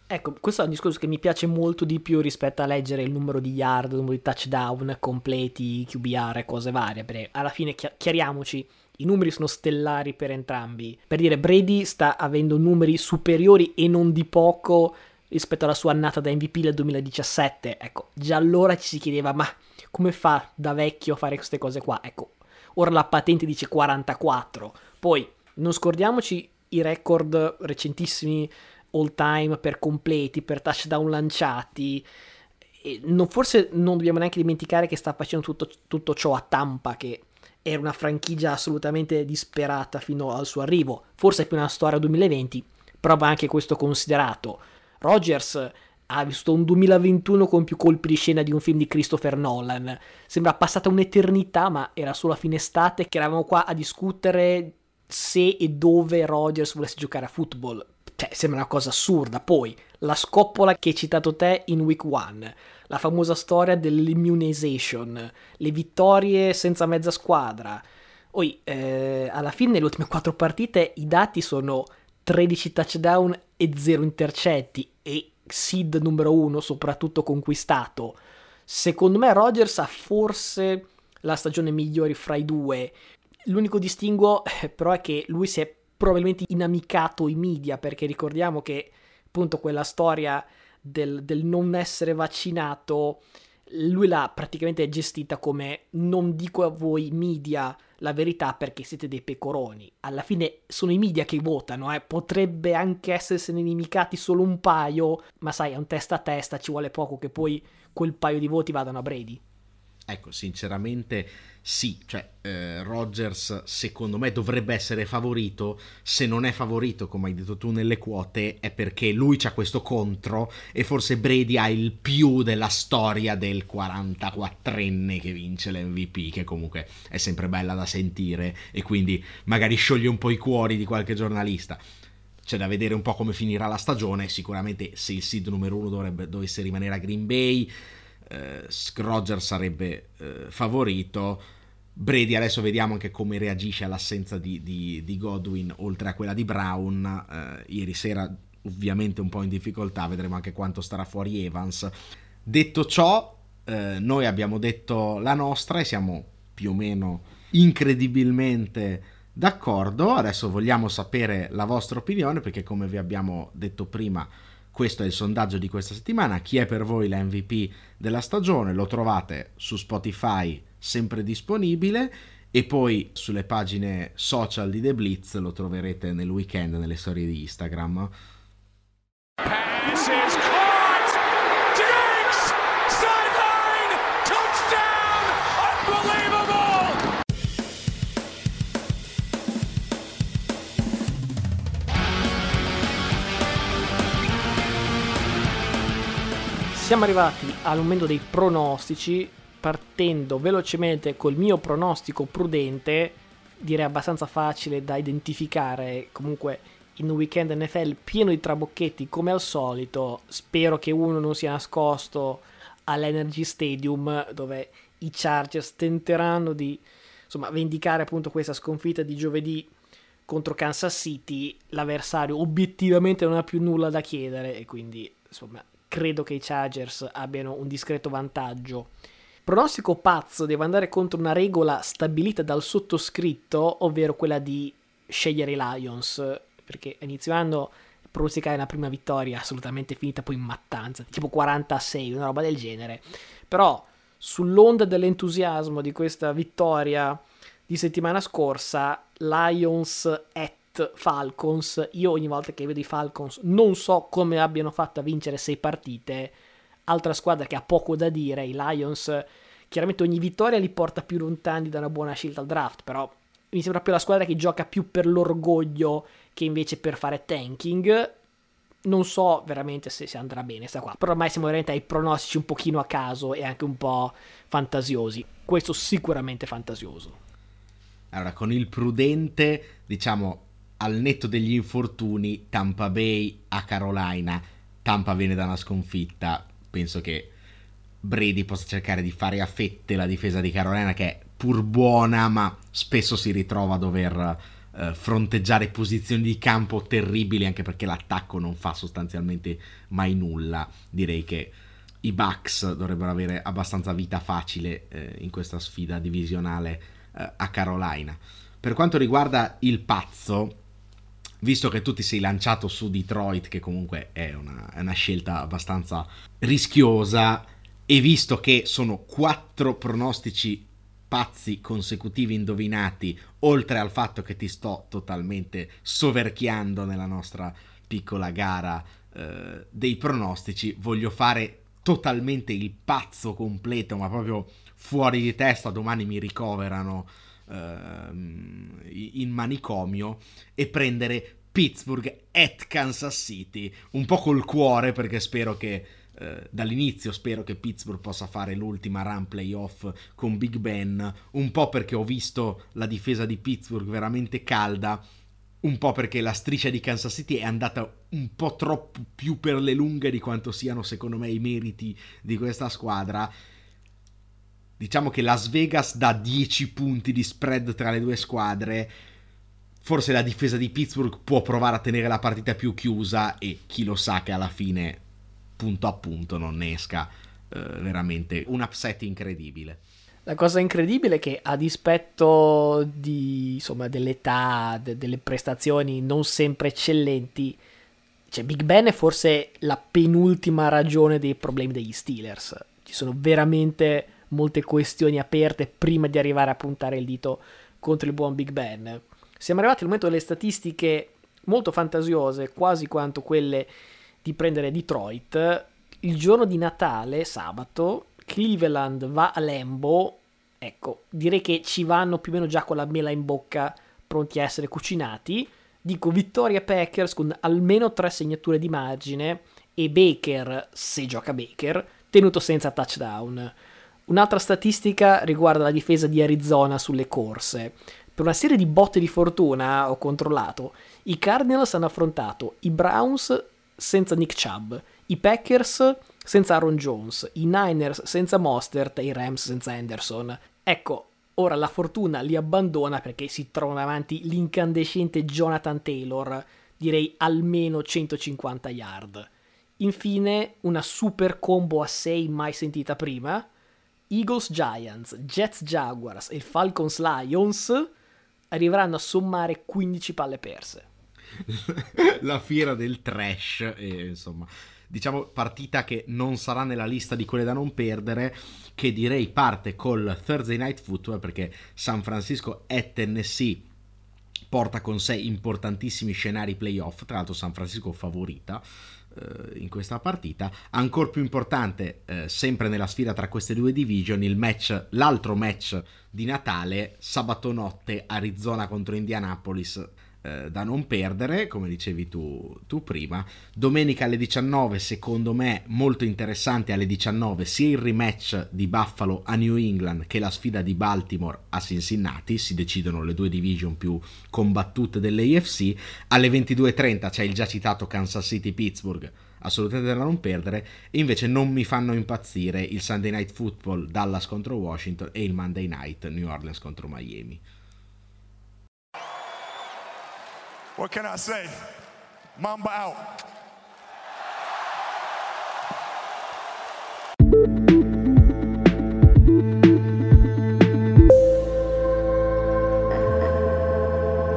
Ecco, questo è un discorso che mi piace molto di più rispetto a leggere il numero di yard, il numero di touchdown completi, QBR e cose varie, perché alla fine chiariamoci, i numeri sono stellari per entrambi. Per dire, Brady sta avendo numeri superiori e non di poco rispetto alla sua annata da MVP del 2017. Ecco, già allora ci si chiedeva, ma come fa da vecchio a fare queste cose qua? Ecco, ora la patente dice 44. Poi, non scordiamoci i record recentissimi all time per completi, per touchdown lanciati. Non, forse non dobbiamo neanche dimenticare che sta facendo tutto, tutto ciò a Tampa, che era una franchigia assolutamente disperata fino al suo arrivo. Forse è più una storia 2020, però va anche questo considerato. Rogers ha visto un 2021 con più colpi di scena di un film di Christopher Nolan. Sembra passata un'eternità, ma era solo a fine estate che eravamo qua a discutere se e dove Rogers volesse giocare a football. Cioè, sembra una cosa assurda. Poi, la scoppola che hai citato te in week 1, la famosa storia dell'immunization, le vittorie senza mezza squadra. Poi, eh, alla fine, nelle ultime quattro partite, i dati sono 13 touchdown e 0 intercetti e seed numero 1 soprattutto conquistato. Secondo me Rogers ha forse la stagione migliore fra i due. L'unico distinguo eh, però è che lui si è probabilmente inamicato i media perché ricordiamo che appunto quella storia del, del non essere vaccinato lui l'ha praticamente gestita come non dico a voi media la verità perché siete dei pecoroni. Alla fine sono i media che votano, eh. potrebbe anche essersene inimicati solo un paio, ma sai, a un testa a testa ci vuole poco che poi quel paio di voti vadano a Brady. Ecco, sinceramente sì, cioè eh, Rodgers secondo me dovrebbe essere favorito, se non è favorito come hai detto tu nelle quote è perché lui c'ha questo contro e forse Brady ha il più della storia del 44enne che vince l'MVP che comunque è sempre bella da sentire e quindi magari scioglie un po' i cuori di qualche giornalista. C'è da vedere un po' come finirà la stagione, sicuramente se il seed numero uno dovrebbe, dovesse rimanere a Green Bay eh, Roger sarebbe eh, favorito. Brady adesso vediamo anche come reagisce all'assenza di, di, di Godwin oltre a quella di Brown. Eh, ieri sera ovviamente un po' in difficoltà, vedremo anche quanto starà fuori Evans. Detto ciò, eh, noi abbiamo detto la nostra e siamo più o meno incredibilmente d'accordo. Adesso vogliamo sapere la vostra opinione perché come vi abbiamo detto prima questo è il sondaggio di questa settimana. Chi è per voi la MVP della stagione? Lo trovate su Spotify sempre disponibile e poi sulle pagine social di The Blitz lo troverete nel weekend nelle storie di Instagram. Passes siamo arrivati al momento dei pronostici, partendo velocemente col mio pronostico prudente, direi abbastanza facile da identificare, comunque in un weekend NFL pieno di trabocchetti come al solito, spero che uno non sia nascosto all'Energy Stadium dove i Chargers tenteranno di insomma, vendicare appunto questa sconfitta di giovedì contro Kansas City, l'avversario obiettivamente non ha più nulla da chiedere e quindi insomma credo che i Chargers abbiano un discreto vantaggio. Pronostico pazzo deve andare contro una regola stabilita dal sottoscritto, ovvero quella di scegliere i Lions, perché inizio anno pronosticare la prima vittoria assolutamente finita poi in mattanza, tipo 46, una roba del genere. Però sull'onda dell'entusiasmo di questa vittoria di settimana scorsa, Lions at Falcons, io ogni volta che vedo i Falcons non so come abbiano fatto a vincere sei partite. Altra squadra che ha poco da dire, i Lions, chiaramente ogni vittoria li porta più lontani da una buona scelta al draft, però mi sembra più la squadra che gioca più per l'orgoglio che invece per fare tanking. Non so veramente se, se andrà bene sta qua, però ormai siamo veramente ai pronostici un pochino a caso e anche un po' fantasiosi. Questo sicuramente fantasioso. Allora, con il prudente, diciamo, al netto degli infortuni, Tampa Bay a Carolina, Tampa viene da una sconfitta, penso che Brady possa cercare di fare a fette la difesa di Carolina che è pur buona, ma spesso si ritrova a dover eh, fronteggiare posizioni di campo terribili anche perché l'attacco non fa sostanzialmente mai nulla. Direi che i Bucks dovrebbero avere abbastanza vita facile eh, in questa sfida divisionale eh, a Carolina. Per quanto riguarda il pazzo, visto che tu ti sei lanciato su Detroit, che comunque è una, è una scelta abbastanza rischiosa, e visto che sono quattro pronostici pazzi consecutivi indovinati, oltre al fatto che ti sto totalmente soverchiando nella nostra piccola gara eh, dei pronostici, voglio fare totalmente il pazzo completo, ma proprio fuori di testa, domani mi ricoverano in manicomio e prendere Pittsburgh at Kansas City, un po' col cuore perché spero che eh, dall'inizio spero che Pittsburgh possa fare l'ultima run playoff con Big Ben, un po' perché ho visto la difesa di Pittsburgh veramente calda, un po' perché la striscia di Kansas City è andata un po' troppo più per le lunghe di quanto siano secondo me i meriti di questa squadra diciamo che Las Vegas dà 10 punti di spread tra le due squadre. Forse la difesa di Pittsburgh può provare a tenere la partita più chiusa e chi lo sa che alla fine, punto a punto, non ne esca eh, veramente un upset incredibile. La cosa incredibile è che a dispetto di, insomma, dell'età, de- delle prestazioni non sempre eccellenti, cioè Big Ben è forse la penultima ragione dei problemi degli Steelers. Ci sono veramente molte questioni aperte prima di arrivare a puntare il dito contro il buon Big Ben. Siamo arrivati al momento delle statistiche molto fantasiose, quasi quanto quelle di prendere Detroit. Il giorno di Natale, sabato, Cleveland va a Lambo, ecco, direi che ci vanno più o meno già con la mela in bocca, pronti a essere cucinati. Dico vittoria Packers con almeno tre segnature di margine e Baker, se gioca Baker, tenuto senza touchdown. Un'altra statistica riguarda la difesa di Arizona sulle corse. Per una serie di botte di fortuna, ho controllato, i Cardinals hanno affrontato i Browns senza Nick Chubb, i Packers senza Aaron Jones, i Niners senza Mostert e i Rams senza Anderson. Ecco, ora la fortuna li abbandona perché si trovano davanti l'incandescente Jonathan Taylor, direi almeno 150 yard. Infine, una super combo a 6 mai sentita prima. Eagles Giants, Jets Jaguars e Falcons Lions arriveranno a sommare 15 palle perse. la fiera del trash, e, insomma, diciamo partita che non sarà nella lista di quelle da non perdere, che direi parte col Thursday Night Football perché San Francisco e Tennessee porta con sé importantissimi scenari playoff, tra l'altro San Francisco favorita eh, in questa partita. Ancora più importante, eh, sempre nella sfida tra queste due division, il match, l'altro match di Natale, sabato notte, Arizona contro Indianapolis eh, da non perdere, come dicevi tu, tu, prima. Domenica alle 19, secondo me, molto interessante alle 19, sia il rematch di Buffalo a New England che la sfida di Baltimore a Cincinnati. Si decidono le due division più combattute dell'AFC. Alle 22.30 c'è il già citato Kansas City-Pittsburgh assolutamente da non perdere e invece non mi fanno impazzire il Sunday Night Football Dallas contro Washington e il Monday Night New Orleans contro Miami. What can I say? Mamba out.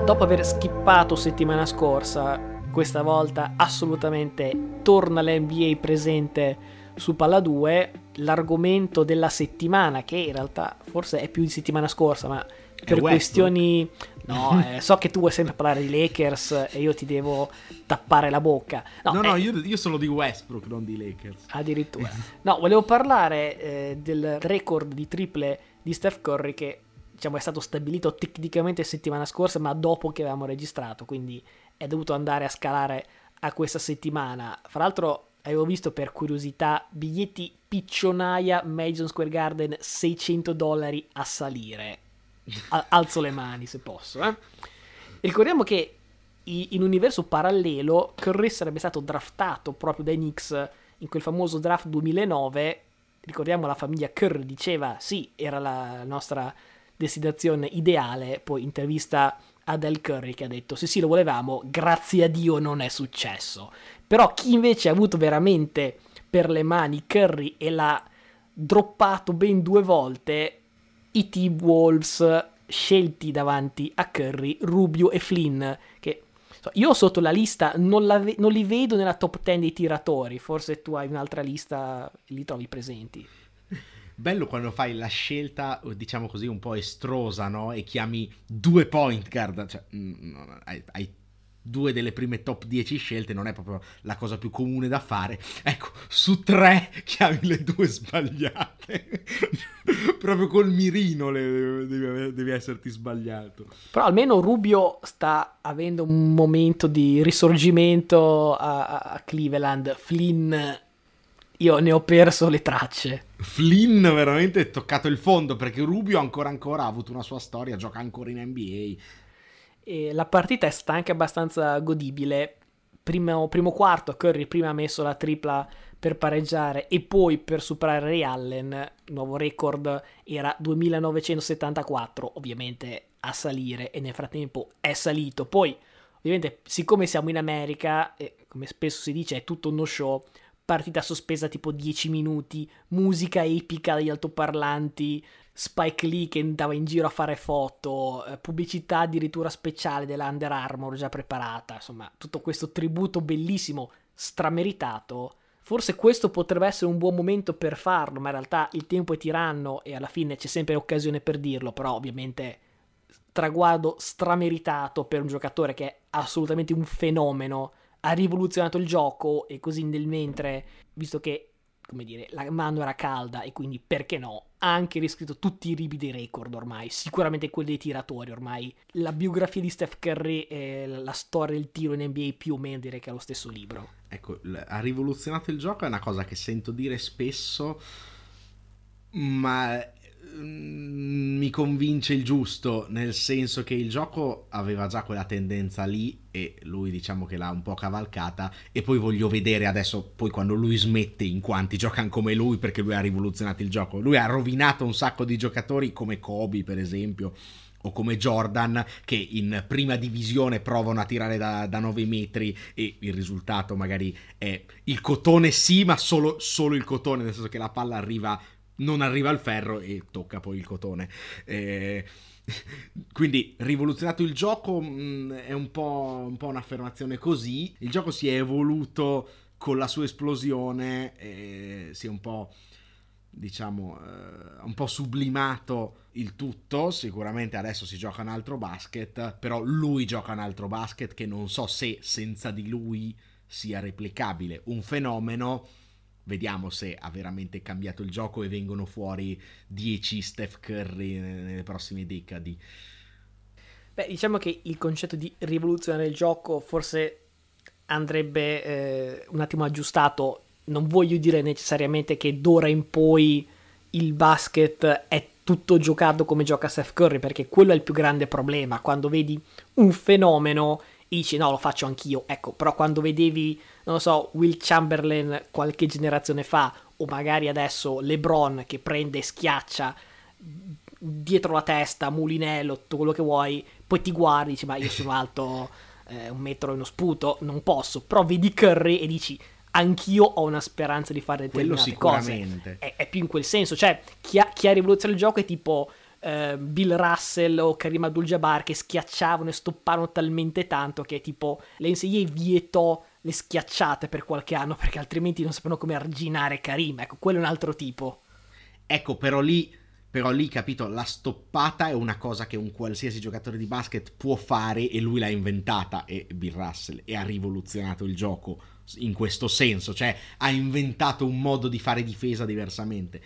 Dopo aver skippato settimana scorsa, questa volta assolutamente torna l'NBA presente su Palla 2, l'argomento della settimana, che in realtà forse è più di settimana scorsa, ma per questioni... No, eh, so che tu vuoi sempre parlare di Lakers e io ti devo tappare la bocca. No, no, no io, io, sono di Westbrook, non di Lakers. Addirittura. No, volevo parlare eh, del record di triple di Steph Curry che diciamo, è stato stabilito tecnicamente settimana scorsa, ma dopo che avevamo registrato, quindi è dovuto andare a scalare a questa settimana. Fra l'altro avevo visto per curiosità biglietti piccionaia Madison Square Garden 600 dollari a salire alzo le mani se posso. Eh? Ricordiamo che in un universo parallelo Curry sarebbe stato draftato proprio dai Knicks in quel famoso draft 2009. Ricordiamo la famiglia Curry diceva sì, era la nostra destinazione ideale. Poi intervista ad El Curry che ha detto sì sì lo volevamo, grazie a Dio non è successo. Però chi invece ha avuto veramente per le mani Curry e l'ha droppato ben due volte i T-Wolves scelti davanti a Curry, Rubio e Flynn, che io sotto la lista non, la non, li vedo nella top 10 dei tiratori, forse tu hai un'altra lista e li trovi presenti. Bello quando fai la scelta, diciamo così, un po' estrosa, no? E chiami due point guard, cioè, mm, hai, hai due delle prime top 10 scelte non è proprio la cosa più comune da fare. Ecco, su tre chiami le due sbagliate. proprio col mirino le, devi, devi, esserti sbagliato. Però almeno Rubio sta avendo un momento di risorgimento a, a Cleveland. Flynn io ne ho perso le tracce. Flynn veramente è toccato il fondo perché Rubio ancora ancora ha avuto una sua storia, gioca ancora in NBA e la partita è stata anche abbastanza godibile. Primo, primo quarto, Curry prima ha messo la tripla per pareggiare e poi per superare Ray Allen, nuovo record era 2974, ovviamente a salire e nel frattempo è salito. Poi, ovviamente, siccome siamo in America, e come spesso si dice, è tutto uno show, partita sospesa tipo 10 minuti, musica epica degli altoparlanti, Spike Lee che andava in giro a fare foto, eh, pubblicità addirittura speciale della Under Armour già preparata, insomma, tutto questo tributo bellissimo, strameritato. Forse questo potrebbe essere un buon momento per farlo, ma in realtà il tempo è tiranno e alla fine c'è sempre occasione per dirlo, però ovviamente traguardo strameritato per un giocatore che è assolutamente un fenomeno, ha rivoluzionato il gioco e così nel mentre, visto che come dire, la mano era calda e quindi perché no, ha anche riscritto tutti i ribi dei record ormai, sicuramente quelli dei tiratori ormai. La biografia di Steph Curry e la storia del tiro in NBA più o meno direi che è lo stesso libro. Ecco, ha rivoluzionato il gioco, è una cosa che sento dire spesso, ma mi convince il giusto, nel senso che il gioco aveva già quella tendenza lì e lui diciamo che l'ha un po' cavalcata e poi voglio vedere adesso, poi quando lui smette in quanti giocano come lui perché lui ha rivoluzionato il gioco, lui ha rovinato un sacco di giocatori come Kobe per esempio o come Jordan che in prima divisione provano a tirare da, da 9 metri e il risultato magari è il cotone sì ma solo, solo il cotone nel senso che la palla arriva non arriva al ferro e tocca poi il cotone. Eh, quindi rivoluzionato il gioco mh, mm, è un po', un po', un'affermazione così. Il gioco si è evoluto con la sua esplosione, e si è un po' diciamo eh, un po' sublimato il tutto sicuramente adesso si gioca un altro basket però lui gioca un altro basket che non so se senza di lui sia replicabile un fenomeno Vediamo se ha veramente cambiato il gioco e vengono fuori 10 Steph Curry nelle prossime decadi. Beh, diciamo che il concetto di rivoluzionare il gioco forse andrebbe eh, un attimo aggiustato. Non voglio dire necessariamente che d'ora in poi il basket è tutto giocato come gioca Steph Curry, perché quello è il più grande problema. Quando vedi un fenomeno dici no, lo faccio anch'io. Ecco, però quando vedevi, non lo so, Will Chamberlain qualche generazione fa, o magari adesso LeBron che prende e schiaccia dietro la testa, mulinello, tutto quello che vuoi, poi ti guardi e dici ma io sono alto eh, un metro e uno sputo, non posso. Però vedi Curry e dici anch'io ho una speranza di fare determinate cose. È, è, più in quel senso, cioè chi ha, chi ha rivoluzionato il gioco è tipo eh, Bill Russell o Karim Abdul-Jabbar che schiacciavano e stoppavano talmente tanto che tipo l'NCAA vietò le schiacciate per qualche anno perché altrimenti non sapevano come arginare Karim. Ecco, quello è un altro tipo. Ecco, però lì però lì, capito, la stoppata è una cosa che un qualsiasi giocatore di basket può fare e lui l'ha inventata, e Bill Russell, e ha rivoluzionato il gioco in questo senso, cioè ha inventato un modo di fare difesa diversamente.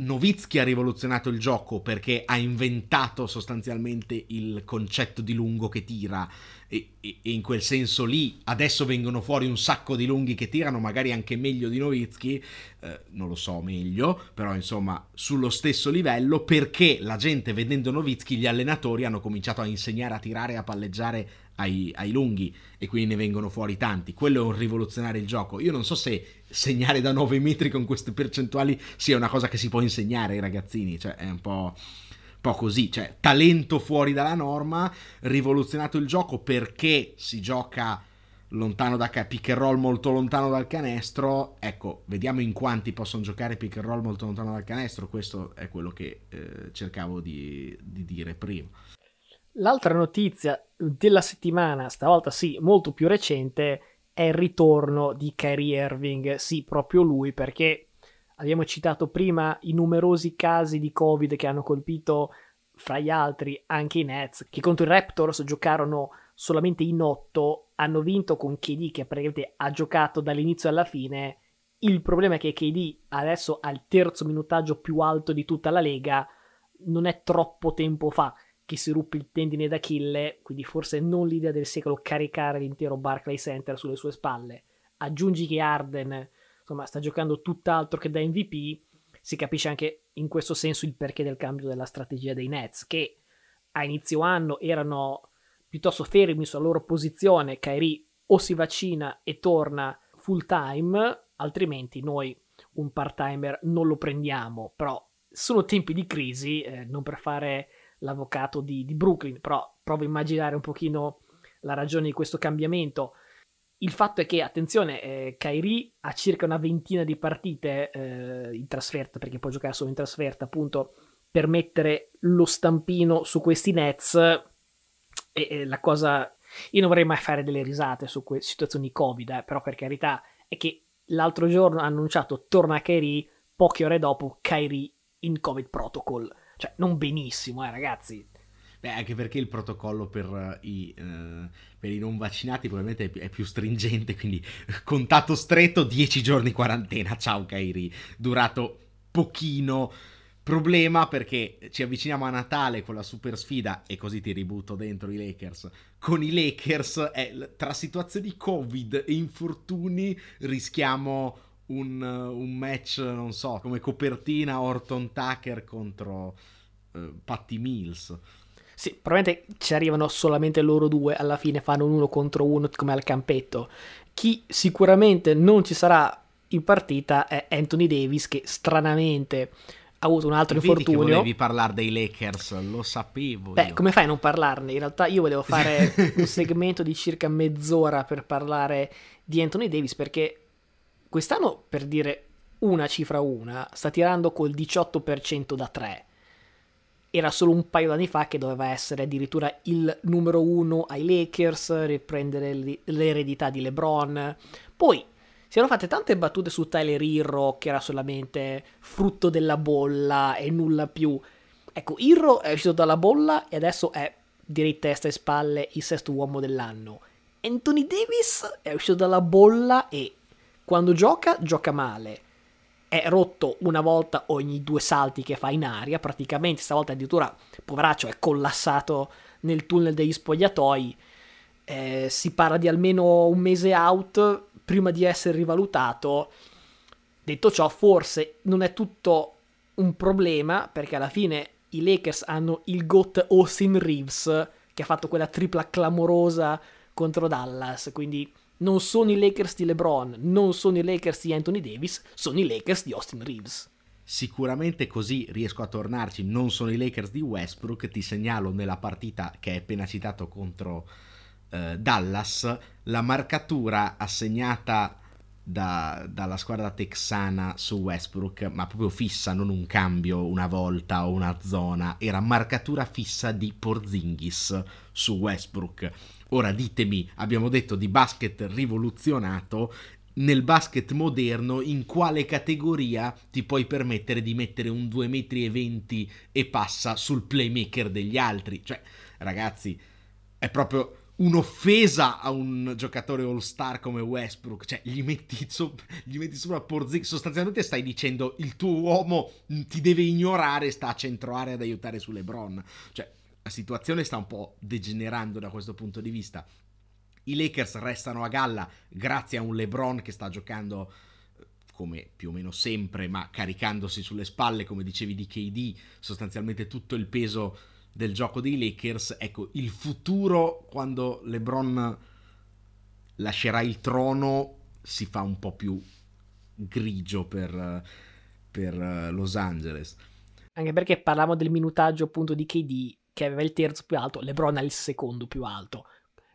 Novitsky ha rivoluzionato il gioco perché ha inventato sostanzialmente il concetto di lungo che tira e, e, e, in quel senso lì adesso vengono fuori un sacco di lunghi che tirano magari anche meglio di Novitsky eh, non lo so meglio però insomma sullo stesso livello perché la gente vedendo Novitsky gli allenatori hanno cominciato a insegnare a tirare e a palleggiare ai, ai, lunghi e quindi ne vengono fuori tanti. Quello è un rivoluzionare il gioco. Io non so se segnare da 9 metri con queste percentuali sia una cosa che si può insegnare ai ragazzini, cioè è un po', un po' così, cioè talento fuori dalla norma, rivoluzionato il gioco perché si gioca lontano da pick and roll molto lontano dal canestro ecco vediamo in quanti possono giocare pick and roll molto lontano dal canestro questo è quello che eh, cercavo di, di dire prima. L'altra notizia della settimana, stavolta sì, molto più recente, è il ritorno di Kyrie Irving. Sì, proprio lui, perché abbiamo citato prima i numerosi casi di Covid che hanno colpito, fra gli altri, anche i Nets, che contro i Raptors giocarono solamente in otto, hanno vinto con KD che praticamente ha giocato dall'inizio alla fine. Il problema è che KD adesso ha il terzo minutaggio più alto di tutta la lega, non è troppo tempo fa che si ruppe il tendine d'Achille, quindi forse non l'idea del secolo caricare l'intero Barclay Center sulle sue spalle. Aggiungi che Arden insomma, sta giocando tutt'altro che da MVP, si capisce anche in questo senso il perché del cambio della strategia dei Nets, che a inizio anno erano piuttosto fermi sulla loro posizione, Kyrie o si vaccina e torna full time, altrimenti noi un part-timer non lo prendiamo, però sono tempi di crisi, eh, non per fare l'avvocato di, di Brooklyn, però provo a immaginare un pochino la ragione di questo cambiamento. Il fatto è che, attenzione, eh, Kyrie ha circa una ventina di partite eh, in trasferta, perché può giocare solo in trasferta, appunto, per mettere lo stampino su questi Nets. E, e la cosa... Io non vorrei mai fare delle risate su queste situazioni Covid, eh, però per carità è che l'altro giorno ha annunciato torna Kyrie, poche ore dopo Kyrie in Covid protocol. Cioè, non benissimo, eh, ragazzi. Beh, anche perché il protocollo per i, eh, per i non vaccinati probabilmente è più stringente, quindi contatto stretto, 10 giorni quarantena, ciao Kairi, durato pochino. Problema perché ci avviciniamo a Natale con la super sfida e così ti ributto dentro i Lakers. Con i Lakers, eh, tra situazioni Covid e infortuni rischiamo un, un, match, non so, come copertina Orton Tucker contro uh, Patty Mills. Sì, probabilmente ci arrivano solamente loro due, alla fine fanno un uno contro uno come al campetto. Chi sicuramente non ci sarà in partita è Anthony Davis che stranamente ha avuto un altro Vedi infortunio. Che volevi parlare dei Lakers, lo sapevo. Beh, io. come fai a non parlarne? In realtà io volevo fare un segmento di circa mezz'ora per parlare di Anthony Davis perché quest'anno, per dire una cifra una, sta tirando col 18% da 3 era solo un paio d'anni fa che doveva essere addirittura il numero uno ai Lakers, riprendere l'eredità di LeBron. Poi si erano fatte tante battute su Tyler Hero che era solamente frutto della bolla e nulla più. Ecco, Hero è uscito dalla bolla e adesso è direi testa e spalle il sesto uomo dell'anno. Anthony Davis è uscito dalla bolla e quando gioca gioca male è rotto una volta ogni due salti che fa in aria, praticamente stavolta addirittura poveraccio è collassato nel tunnel degli spogliatoi. Eh, si parla di almeno un mese out prima di essere rivalutato. Detto ciò, forse non è tutto un problema perché alla fine i Lakers hanno il GOAT Austin Reeves che ha fatto quella tripla clamorosa contro Dallas, quindi non sono i Lakers di LeBron, non sono i Lakers di Anthony Davis, sono i Lakers di Austin Reeves. Sicuramente così riesco a tornarci, non sono i Lakers di Westbrook, ti segnalo nella partita che hai appena citato contro eh, Dallas, la marcatura assegnata da, dalla squadra texana su Westbrook, ma proprio fissa, non un cambio una volta o una zona, era marcatura fissa di Porzingis su Westbrook. Ora ditemi, abbiamo detto di basket rivoluzionato, nel basket moderno in quale categoria ti puoi permettere di mettere un 2,20 metri e passa sul playmaker degli altri? Cioè, ragazzi, è proprio un'offesa a un giocatore all star come Westbrook, cioè gli metti, sopra, gli metti sopra Porzingis, sostanzialmente stai dicendo il tuo uomo ti deve ignorare, sta a centro area ad aiutare su LeBron, cioè la situazione sta un po' degenerando da questo punto di vista. I Lakers restano a galla grazie a un LeBron che sta giocando eh, come più o meno sempre, ma caricandosi sulle spalle, come dicevi di KD, sostanzialmente tutto il peso del gioco dei Lakers. Ecco, il futuro quando LeBron lascerà il trono si fa un po' più grigio per, per eh, Los Angeles. Anche perché parliamo del minutaggio appunto di KD che aveva il terzo più alto, LeBron ha il secondo più alto.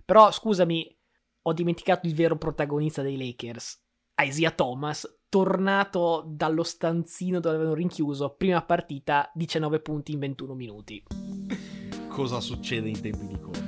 Però scusami, ho dimenticato il vero protagonista dei Lakers, Isaiah Thomas, tornato dallo stanzino dove avevano rinchiuso, prima partita, 19 punti in 21 minuti. Cosa succede in tempi di corsa?